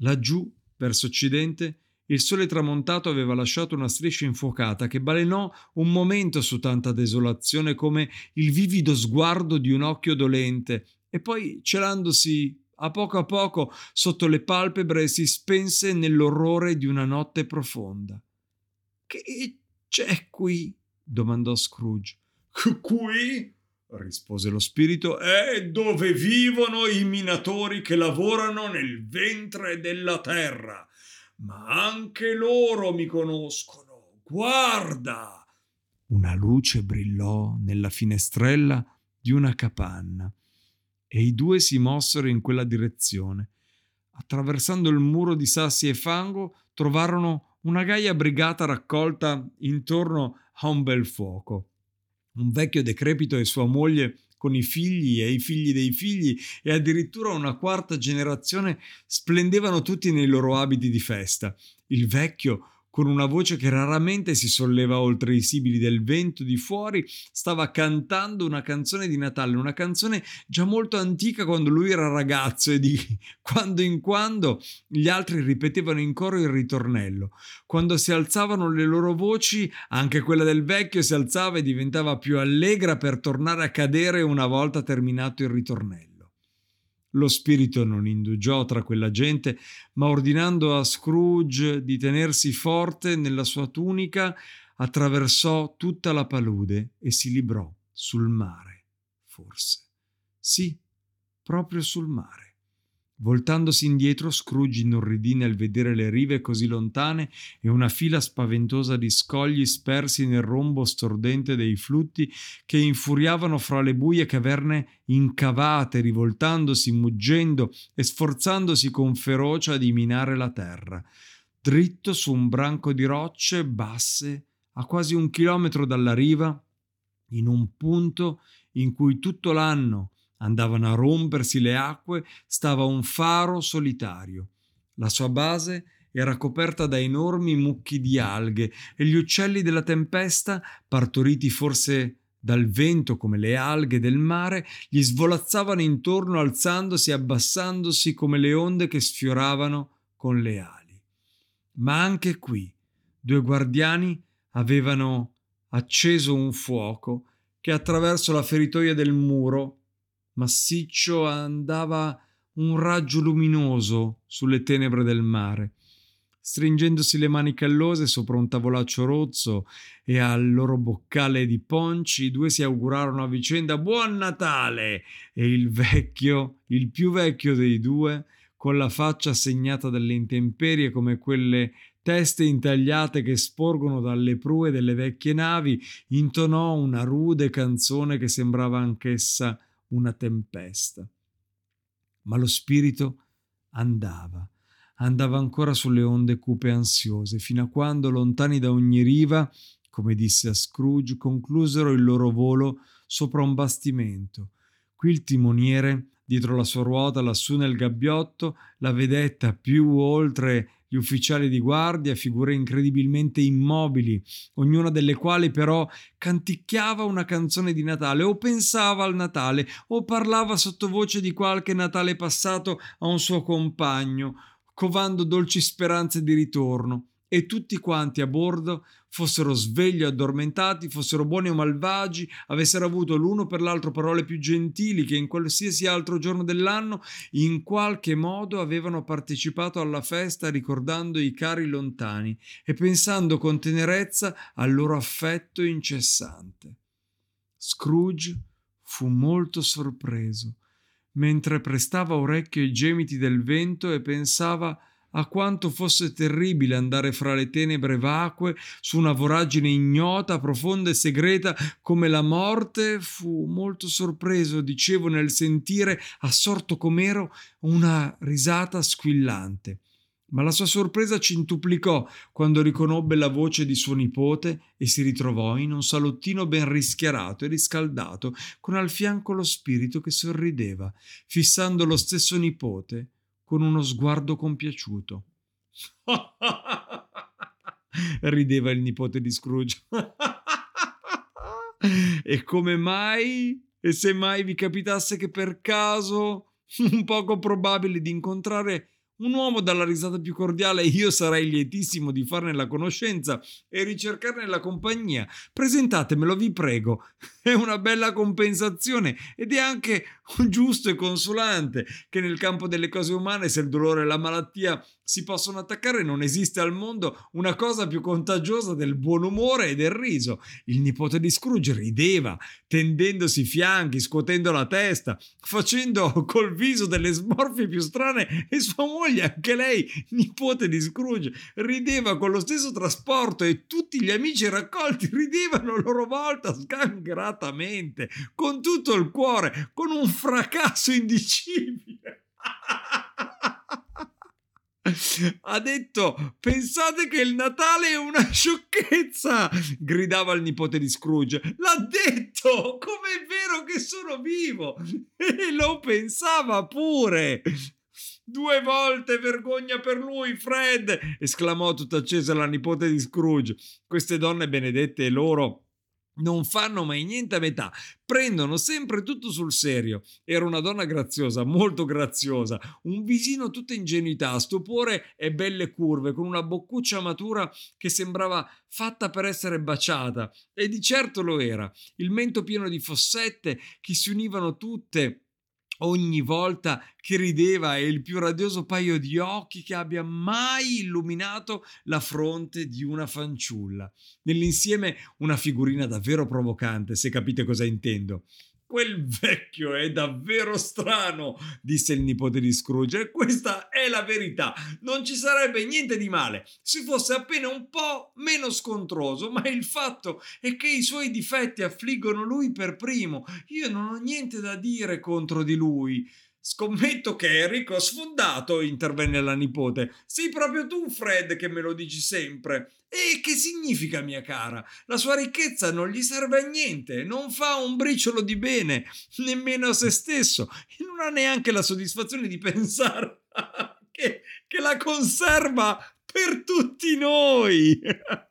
Laggiù, verso occidente, il sole tramontato aveva lasciato una striscia infuocata che balenò un momento su tanta desolazione come il vivido sguardo di un occhio dolente e poi, celandosi a poco a poco sotto le palpebre, si spense nell'orrore di una notte profonda. Che c'è qui? domandò Scrooge. Qui? Rispose lo spirito, è dove vivono i minatori che lavorano nel ventre della terra. Ma anche loro mi conoscono. Guarda! Una luce brillò nella finestrella di una capanna e i due si mossero in quella direzione. Attraversando il muro di sassi e fango trovarono una gaia brigata raccolta intorno a un bel fuoco un vecchio decrepito e sua moglie con i figli e i figli dei figli e addirittura una quarta generazione splendevano tutti nei loro abiti di festa. Il vecchio con una voce che raramente si solleva oltre i sibili del vento di fuori, stava cantando una canzone di Natale, una canzone già molto antica quando lui era ragazzo e di (laughs) quando in quando gli altri ripetevano in coro il ritornello. Quando si alzavano le loro voci, anche quella del vecchio si alzava e diventava più allegra per tornare a cadere una volta terminato il ritornello. Lo spirito non indugiò tra quella gente, ma ordinando a Scrooge di tenersi forte nella sua tunica, attraversò tutta la palude e si librò sul mare, forse. Sì, proprio sul mare. Voltandosi indietro, Scrooge inorridì nel vedere le rive così lontane e una fila spaventosa di scogli spersi nel rombo stordente dei flutti che infuriavano fra le buie caverne incavate, rivoltandosi, muggendo e sforzandosi con ferocia di minare la terra. Dritto su un branco di rocce basse, a quasi un chilometro dalla riva, in un punto in cui tutto l'anno andavano a rompersi le acque, stava un faro solitario. La sua base era coperta da enormi mucchi di alghe e gli uccelli della tempesta, partoriti forse dal vento come le alghe del mare, gli svolazzavano intorno alzandosi e abbassandosi come le onde che sfioravano con le ali. Ma anche qui due guardiani avevano acceso un fuoco che attraverso la feritoia del muro massiccio andava un raggio luminoso sulle tenebre del mare. Stringendosi le mani callose sopra un tavolaccio rozzo e al loro boccale di ponci, i due si augurarono a vicenda Buon Natale! E il vecchio, il più vecchio dei due, con la faccia segnata dalle intemperie come quelle teste intagliate che sporgono dalle prue delle vecchie navi, intonò una rude canzone che sembrava anch'essa una tempesta. Ma lo spirito andava, andava ancora sulle onde cupe e ansiose, fino a quando, lontani da ogni riva, come disse a Scrooge, conclusero il loro volo sopra un bastimento. Qui il timoniere, dietro la sua ruota, lassù nel gabbiotto, la vedetta più oltre gli ufficiali di guardia, figure incredibilmente immobili, ognuna delle quali però canticchiava una canzone di Natale o pensava al Natale o parlava sottovoce di qualche Natale passato a un suo compagno, covando dolci speranze di ritorno e tutti quanti a bordo fossero svegli o addormentati, fossero buoni o malvagi, avessero avuto l'uno per l'altro parole più gentili che in qualsiasi altro giorno dell'anno, in qualche modo avevano partecipato alla festa ricordando i cari lontani e pensando con tenerezza al loro affetto incessante. Scrooge fu molto sorpreso mentre prestava orecchio ai gemiti del vento e pensava a quanto fosse terribile andare fra le tenebre vacue su una voragine ignota, profonda e segreta come la morte, fu molto sorpreso, dicevo, nel sentire, assorto com'ero, una risata squillante. Ma la sua sorpresa cintuplicò quando riconobbe la voce di suo nipote e si ritrovò in un salottino ben rischiarato e riscaldato, con al fianco lo spirito che sorrideva, fissando lo stesso nipote con uno sguardo compiaciuto. (laughs) Rideva il nipote di Scrooge. (laughs) e come mai? E se mai vi capitasse che per caso, (laughs) un poco probabile di incontrare un uomo dalla risata più cordiale, io sarei lietissimo di farne la conoscenza e ricercarne la compagnia. Presentatemelo, vi prego. È una bella compensazione ed è anche giusto e consolante che nel campo delle cose umane, se il dolore e la malattia si possono attaccare, non esiste al mondo una cosa più contagiosa del buon umore e del riso. Il nipote di Scrooge rideva, tendendosi i fianchi, scuotendo la testa, facendo (laughs) col viso delle smorfie più strane e sua moglie, anche lei, nipote di Scrooge, rideva con lo stesso trasporto e tutti gli amici raccolti ridevano a loro volta sgangratamente, con tutto il cuore, con un fracasso indicibile. (laughs) Ha detto: Pensate che il Natale è una sciocchezza! gridava il nipote di Scrooge. L'ha detto! Com'è vero che sono vivo! (laughs) E lo pensava pure! Due volte vergogna per lui, Fred! esclamò tutta accesa la nipote di Scrooge. Queste donne benedette loro non fanno mai niente a metà, prendono sempre tutto sul serio. Era una donna graziosa, molto graziosa, un visino tutta ingenuità, stupore e belle curve, con una boccuccia matura che sembrava fatta per essere baciata, e di certo lo era, il mento pieno di fossette che si univano tutte ogni volta che rideva e il più radioso paio di occhi che abbia mai illuminato la fronte di una fanciulla. Nell'insieme una figurina davvero provocante, se capite cosa intendo. Quel vecchio è davvero strano, disse il nipote di Scrooge, e questa è la verità. Non ci sarebbe niente di male se fosse appena un po' meno scontroso, ma il fatto è che i suoi difetti affliggono lui per primo. Io non ho niente da dire contro di lui. Scommetto che è ricco sfondato, intervenne la nipote. Sei proprio tu, Fred, che me lo dici sempre. E che significa, mia cara? La sua ricchezza non gli serve a niente, non fa un briciolo di bene, nemmeno a se stesso, e non ha neanche la soddisfazione di pensare (laughs) che, che la conserva per tutti noi. (laughs)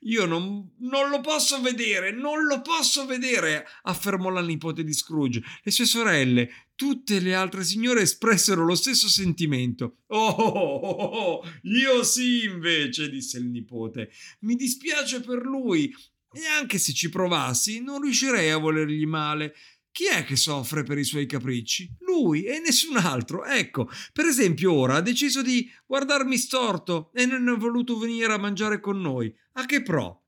Io non, non, lo posso vedere, non lo posso vedere, affermò la nipote di Scrooge. Le sue sorelle, tutte le altre signore, espressero lo stesso sentimento. Oh, oh, oh, oh, io sì, invece, disse il nipote. Mi dispiace per lui, e anche se ci provassi, non riuscirei a volergli male. Chi è che soffre per i suoi capricci? Lui e nessun altro. Ecco, per esempio ora ha deciso di guardarmi storto e non è voluto venire a mangiare con noi. A che pro?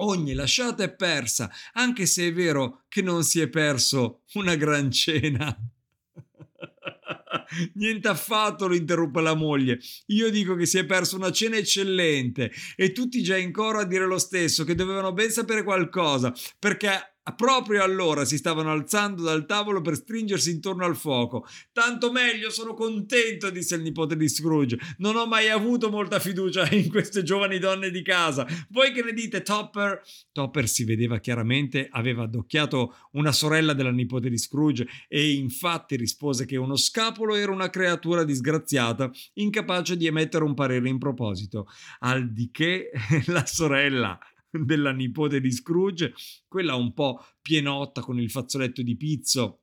Ogni lasciata è persa, anche se è vero che non si è perso una gran cena. (laughs) Niente affatto, lo interruppe la moglie. Io dico che si è perso una cena eccellente e tutti già in coro a dire lo stesso, che dovevano ben sapere qualcosa, perché Proprio allora si stavano alzando dal tavolo per stringersi intorno al fuoco. Tanto meglio, sono contento, disse il nipote di Scrooge. Non ho mai avuto molta fiducia in queste giovani donne di casa. Voi che ne dite, Topper? Topper si vedeva chiaramente, aveva addocchiato una sorella della nipote di Scrooge e infatti rispose che uno scapolo era una creatura disgraziata, incapace di emettere un parere in proposito. Al di che (laughs) la sorella della nipote di Scrooge, quella un po' pienotta con il fazzoletto di pizzo,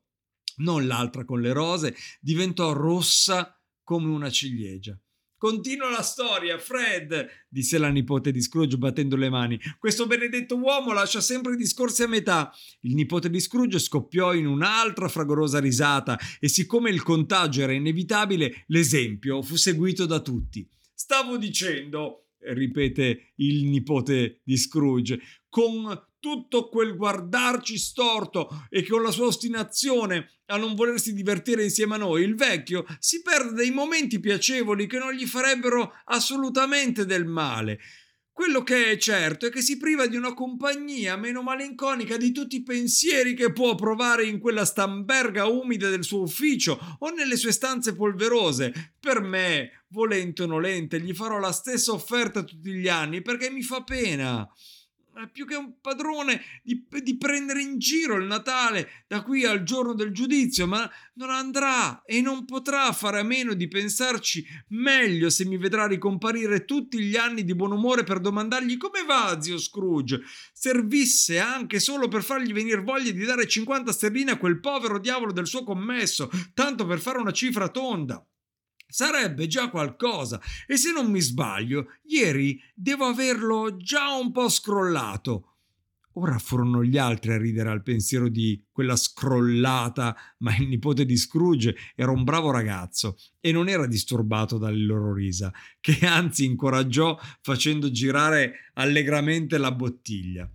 non l'altra con le rose, diventò rossa come una ciliegia. Continua la storia, Fred, disse la nipote di Scrooge battendo le mani. Questo benedetto uomo lascia sempre i discorsi a metà. Il nipote di Scrooge scoppiò in un'altra fragorosa risata e siccome il contagio era inevitabile, l'esempio fu seguito da tutti. Stavo dicendo, ripete il nipote di Scrooge, con tutto quel guardarci storto e con la sua ostinazione a non volersi divertire insieme a noi, il vecchio si perde dei momenti piacevoli che non gli farebbero assolutamente del male. Quello che è certo è che si priva di una compagnia meno malinconica di tutti i pensieri che può provare in quella stamberga umida del suo ufficio o nelle sue stanze polverose. Per me, volente o nolente, gli farò la stessa offerta tutti gli anni perché mi fa pena più che un padrone di, di, prendere in giro il Natale da qui al giorno del giudizio, ma non andrà e non potrà fare a meno di pensarci meglio se mi vedrà ricomparire tutti gli anni di buon umore per domandargli come va, zio Scrooge. Servisse anche solo per fargli venire voglia di dare 50 sterline a quel povero diavolo del suo commesso, tanto per fare una cifra tonda. Sarebbe già qualcosa e se non mi sbaglio, ieri devo averlo già un po' scrollato. Ora furono gli altri a ridere al pensiero di quella scrollata, ma il nipote di Scrooge era un bravo ragazzo e non era disturbato dalle loro risa, che anzi incoraggiò facendo girare allegramente la bottiglia.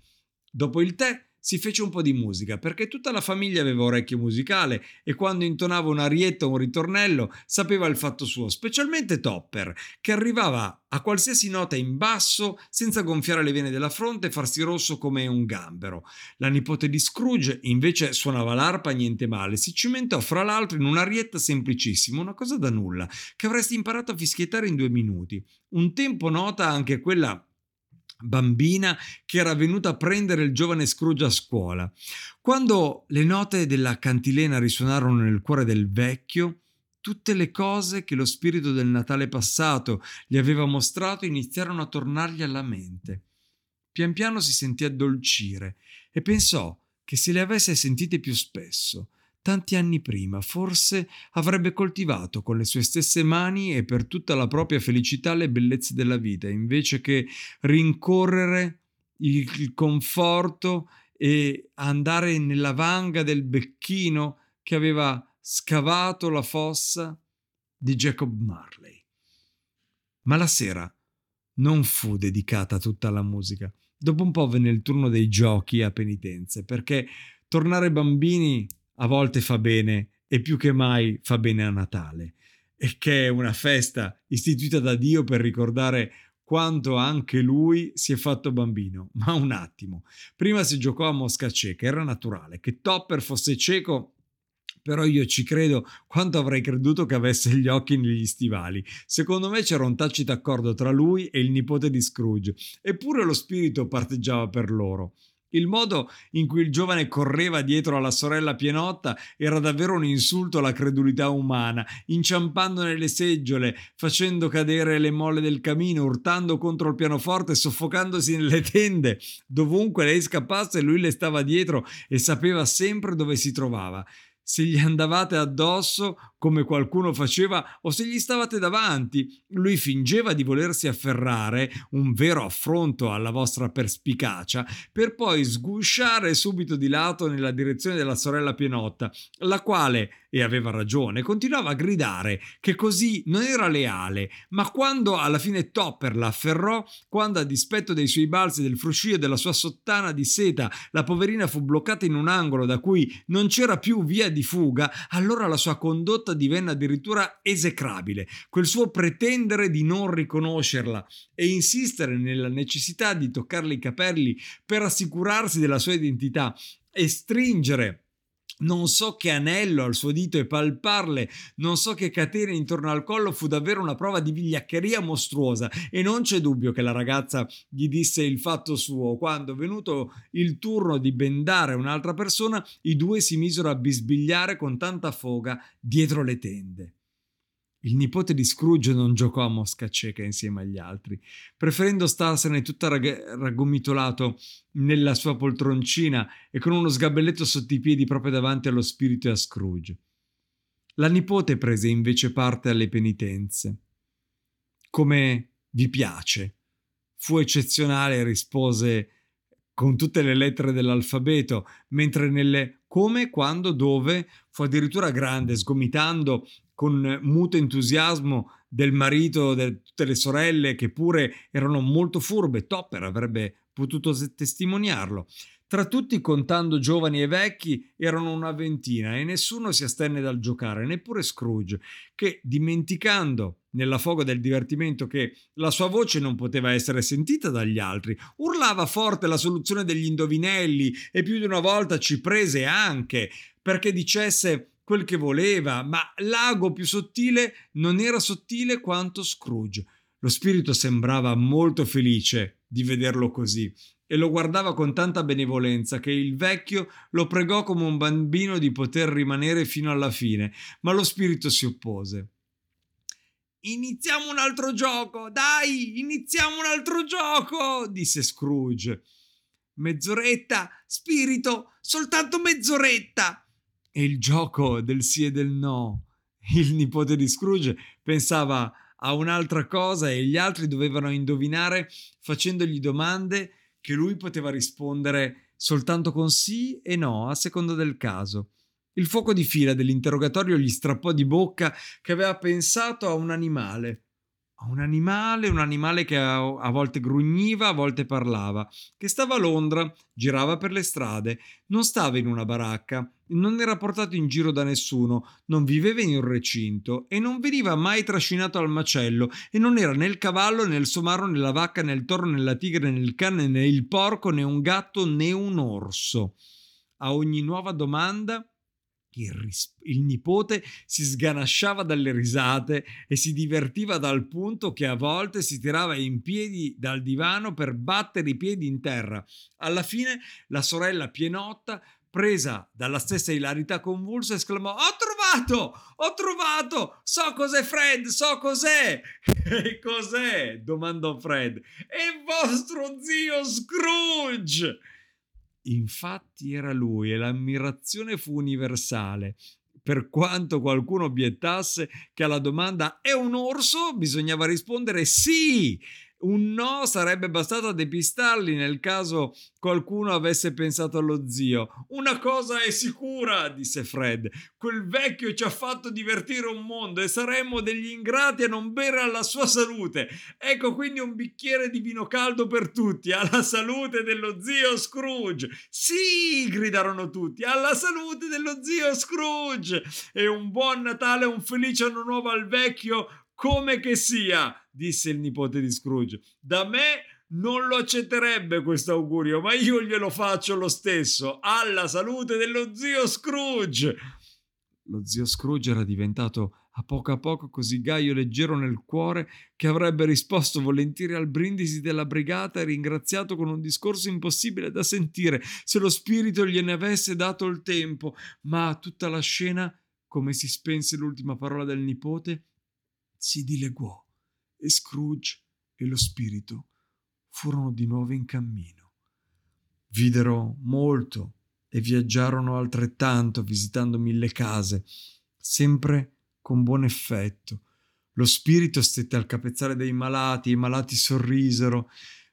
Dopo il tè si fece un po' di musica perché tutta la famiglia aveva orecchio musicale e quando intonava un'arietta o un ritornello sapeva il fatto suo, specialmente Topper, che arrivava a qualsiasi nota in basso senza gonfiare le vene della fronte e farsi rosso come un gambero. La nipote di Scrooge invece suonava l'arpa niente male, si cimentò fra l'altro in un'arietta semplicissima, una cosa da nulla, che avresti imparato a fischiettare in due minuti. Un tempo nota anche quella bambina che era venuta a prendere il giovane Scrooge a scuola. Quando le note della cantilena risuonarono nel cuore del vecchio, tutte le cose che lo spirito del Natale passato gli aveva mostrato iniziarono a tornargli alla mente. Pian piano si sentì addolcire e pensò che se le avesse sentite più spesso, tanti anni prima, forse avrebbe coltivato con le sue stesse mani e per tutta la propria felicità le bellezze della vita, invece che rincorrere il conforto e andare nella vanga del becchino che aveva scavato la fossa di Jacob Marley. Ma la sera non fu dedicata tutta alla musica. Dopo un po' venne il turno dei giochi a penitenze, perché tornare bambini a volte fa bene e più che mai fa bene a Natale, e che è una festa istituita da Dio per ricordare quanto anche lui si è fatto bambino. Ma un attimo, prima si giocò a mosca cieca, era naturale che Topper fosse cieco però io ci credo quanto avrei creduto che avesse gli occhi negli stivali. Secondo me c'era un tacito accordo tra lui e il nipote di Scrooge, eppure lo spirito parteggiava per loro. Il modo in cui il giovane correva dietro alla sorella pienotta era davvero un insulto alla credulità umana, inciampando nelle seggiole, facendo cadere le molle del camino, urtando contro il pianoforte, soffocandosi nelle tende. Dovunque lei scappasse, lui le stava dietro e sapeva sempre dove si trovava se gli andavate addosso come qualcuno faceva o se gli stavate davanti. Lui fingeva di volersi afferrare, un vero affronto alla vostra perspicacia, per poi sgusciare subito di lato nella direzione della sorella Pienotta, la quale, e aveva ragione, continuava a gridare che così non era leale, ma quando alla fine Topper la afferrò, quando a dispetto dei suoi balzi e del fruscio della sua sottana di seta, la poverina fu bloccata in un angolo da cui non c'era più via di fuga, allora la sua condotta condotta divenne addirittura esecrabile, quel suo pretendere di non riconoscerla e insistere nella necessità di toccarle i capelli per assicurarsi della sua identità e stringere non so che anello al suo dito e palparle, non so che catene intorno al collo fu davvero una prova di vigliaccheria mostruosa e non c'è dubbio che la ragazza gli disse il fatto suo. Quando, venuto il turno di bendare un'altra persona, i due si misero a bisbigliare con tanta foga dietro le tende. Il nipote di Scrooge non giocò a mosca cieca insieme agli altri, preferendo starsene tutta rag- raggomitolato nella sua poltroncina e con uno sgabelletto sotto i piedi proprio davanti allo spirito e a Scrooge. La nipote prese invece parte alle penitenze. Come vi piace? Fu eccezionale, rispose con tutte le lettere dell'alfabeto, mentre nelle come, quando, dove fu addirittura grande, sgomitando con muto entusiasmo del marito, di tutte le sorelle che pure erano molto furbe. Topper avrebbe potuto testimoniarlo. Tra tutti, contando giovani e vecchi, erano una ventina e nessuno si astenne dal giocare, neppure Scrooge, che, dimenticando nella foga del divertimento che la sua voce non poteva essere sentita dagli altri, urlava forte la soluzione degli indovinelli e più di una volta ci prese anche perché dicesse quel che voleva, ma l'ago più sottile non era sottile quanto Scrooge. Lo spirito sembrava molto felice di vederlo così e lo guardava con tanta benevolenza che il vecchio lo pregò come un bambino di poter rimanere fino alla fine, ma lo spirito si oppose. Iniziamo un altro gioco, dai, iniziamo un altro gioco, disse Scrooge. Mezz'oretta, spirito, soltanto mezz'oretta. E il gioco del sì e del no. Il nipote di Scrooge pensava a un'altra cosa e gli altri dovevano indovinare facendogli domande che lui poteva rispondere soltanto con sì e no, a seconda del caso. Il fuoco di fila dell'interrogatorio gli strappò di bocca che aveva pensato a un animale un animale, un animale che a, a, volte grugniva, a volte parlava, che stava a Londra, girava per le strade, non stava in una baracca, non era portato in giro da nessuno, non viveva in un recinto e non veniva mai trascinato al macello e non era né il cavallo né il somaro né la vacca né il toro né la tigre né il cane né il porco né un gatto né un orso. A ogni nuova domanda il, ris- il, nipote si sganasciava dalle risate e si divertiva dal punto che a volte si tirava in piedi dal divano per battere i piedi in terra. Alla fine la sorella pienotta, presa dalla stessa ilarità convulsa, esclamò: Ho trovato! Ho trovato! So cos'è Fred! So cos'è! (laughs) e cos'è? domandò Fred. È vostro zio Scrooge! Infatti era lui e l'ammirazione fu universale. Per quanto qualcuno obiettasse che alla domanda è un orso, bisognava rispondere sì, un no sarebbe bastato a depistarli nel caso qualcuno avesse pensato allo zio. Una cosa è sicura, disse Fred. Quel vecchio ci ha fatto divertire un mondo e saremmo degli ingrati a non bere alla sua salute. Ecco quindi un bicchiere di vino caldo per tutti, alla salute dello zio Scrooge. Sì, gridarono tutti, alla salute dello zio Scrooge. E un buon Natale un felice anno nuovo al vecchio come che sia, disse il nipote di Scrooge. Da me non lo accetterebbe questo augurio, ma io glielo faccio lo stesso. Alla salute dello zio Scrooge! Lo zio Scrooge era diventato a poco a poco così gaio e leggero nel cuore che avrebbe risposto volentieri al brindisi della brigata e ringraziato con un discorso impossibile da sentire se lo spirito gliene avesse dato il tempo, ma tutta la scena, come si spense l'ultima parola del nipote, si dileguò e Scrooge e lo spirito furono di nuovo in cammino. Videro molto e viaggiarono altrettanto visitando mille case, sempre con buon effetto. Lo spirito stette al capezzale dei malati, i malati sorrisero.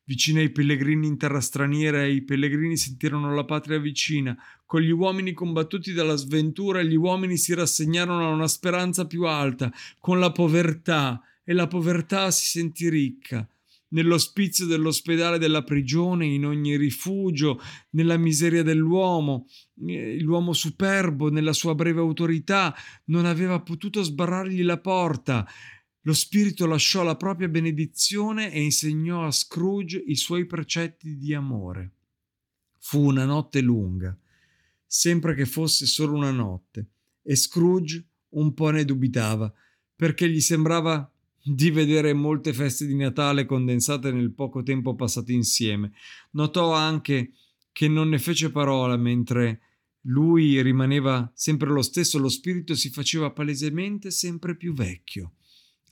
Vicino ai pellegrini in terra straniera, i pellegrini sentirono la patria vicina. Con gli uomini combattuti dalla sventura, gli uomini si rassegnarono a una speranza più alta. Con la povertà, e la povertà si sentì ricca nell'ospizio dell'ospedale della prigione, in ogni rifugio, nella miseria dell'uomo. Eh, l'uomo superbo, nella sua breve autorità, non aveva potuto sbarrargli la porta. Lo spirito lasciò la propria benedizione e insegnò a Scrooge i suoi precetti di amore. Fu una notte lunga, sempre che fosse solo una notte, e Scrooge un po' ne dubitava, perché gli sembrava di vedere molte feste di Natale condensate nel poco tempo passato insieme. Notò anche che non ne fece parola mentre lui rimaneva sempre lo stesso, lo spirito si faceva palesemente sempre più vecchio.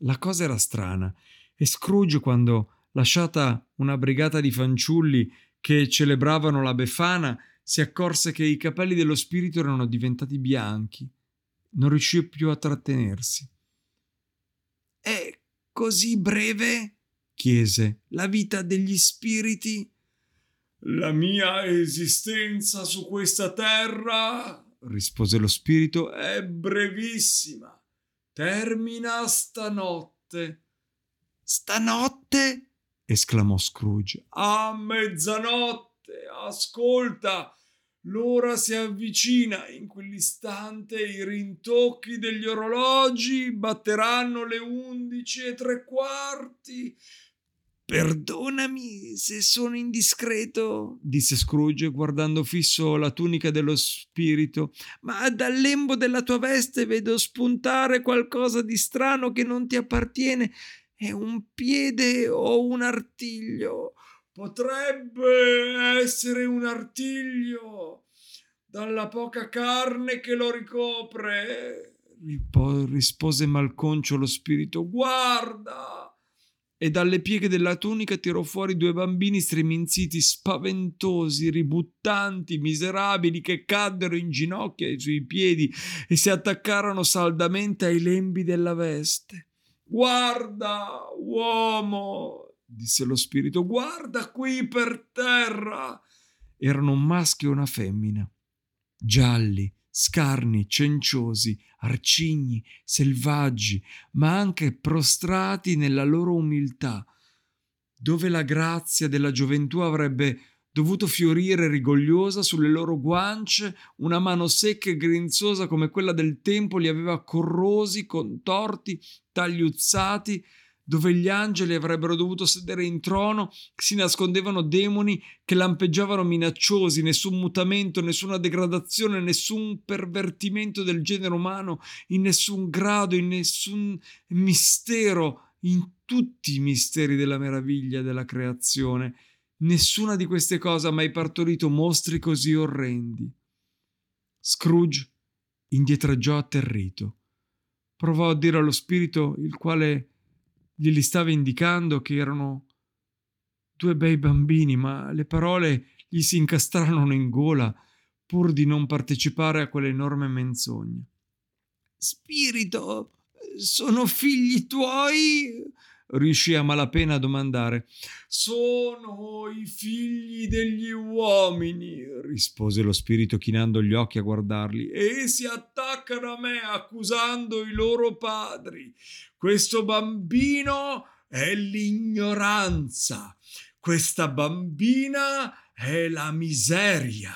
La cosa era strana e Scrooge, quando lasciata una brigata di fanciulli che celebravano la Befana, si accorse che i capelli dello spirito erano diventati bianchi. Non riuscì più a trattenersi. E così breve? chiese. La vita degli spiriti? La mia esistenza su questa terra, rispose lo spirito, è brevissima. Termina stanotte. Stanotte? esclamò Scrooge. A mezzanotte. Ascolta, L'ora si avvicina, in quell'istante i rintocchi degli orologi batteranno le undici e tre quarti. Perdonami se sono indiscreto, disse Scrooge guardando fisso la tunica dello spirito, ma dal lembo della tua veste vedo spuntare qualcosa di strano che non ti appartiene. È un piede o un artiglio? Potrebbe essere un artiglio dalla poca carne che lo ricopre, rispose malconcio lo spirito. Guarda! E dalle pieghe della tunica tirò fuori due bambini streminziti, spaventosi, ributtanti, miserabili, che caddero in ginocchio ai suoi piedi e si attaccarono saldamente ai lembi della veste. Guarda, uomo, disse lo spirito, guarda qui per terra. Erano un maschio e una femmina, gialli, scarni, cenciosi, arcigni, selvaggi, ma anche prostrati nella loro umiltà, dove la grazia della gioventù avrebbe dovuto fiorire rigogliosa sulle loro guance, una mano secca e grinzosa come quella del tempo li aveva corrosi, contorti, tagliuzzati, dove gli angeli avrebbero dovuto sedere in trono, si nascondevano demoni che lampeggiavano minacciosi, nessun mutamento, nessuna degradazione, nessun pervertimento del genere umano, in nessun grado, in nessun mistero, in tutti i misteri della meraviglia della creazione. Nessuna di queste cose ha mai partorito mostri così orrendi. Scrooge indietreggiò atterrito. Provò a dire allo spirito, il quale glieli stava indicando che erano due bei bambini, ma le parole gli si incastrarono in gola pur di non partecipare a quell'enorme menzogna. Spirito, sono figli tuoi? Riuscì a malapena a domandare. Sono i figli degli uomini, rispose lo spirito chinando gli occhi a guardarli, e si attaccano a me accusando i loro padri. Questo bambino è l'ignoranza, questa bambina è la miseria.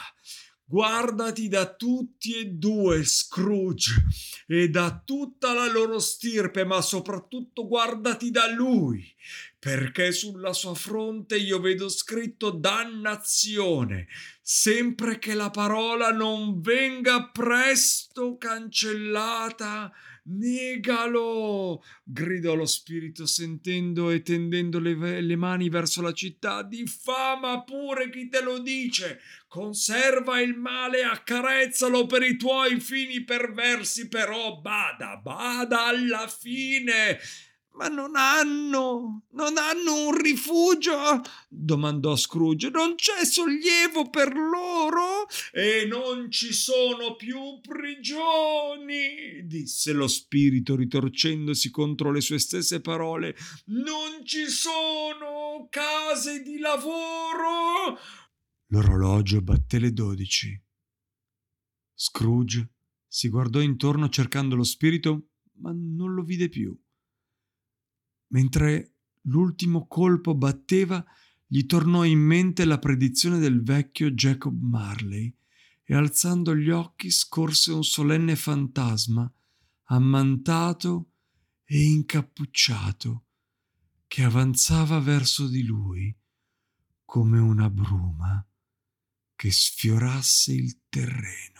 Guardati da tutti e due, Scrooge, e da tutta la loro stirpe, ma soprattutto guardati da lui, perché sulla sua fronte io vedo scritto dannazione, sempre che la parola non venga presto cancellata Negalo! gridò lo spirito sentendo e tendendo le, le, mani verso la città. Diffama pure chi te lo dice! Conserva il male, accarezzalo per i tuoi fini perversi, però bada, bada alla fine! Ma non hanno, non hanno un rifugio? domandò Scrooge. Non c'è sollievo per loro? E non ci sono più prigioni, disse lo spirito ritorcendosi contro le sue stesse parole. Non ci sono case di lavoro? L'orologio batté le dodici. Scrooge si guardò intorno cercando lo spirito, ma non lo vide più. Mentre l'ultimo colpo batteva, gli tornò in mente la predizione del vecchio Jacob Marley e alzando gli occhi scorse un solenne fantasma, ammantato e incappucciato, che avanzava verso di lui come una bruma che sfiorasse il terreno.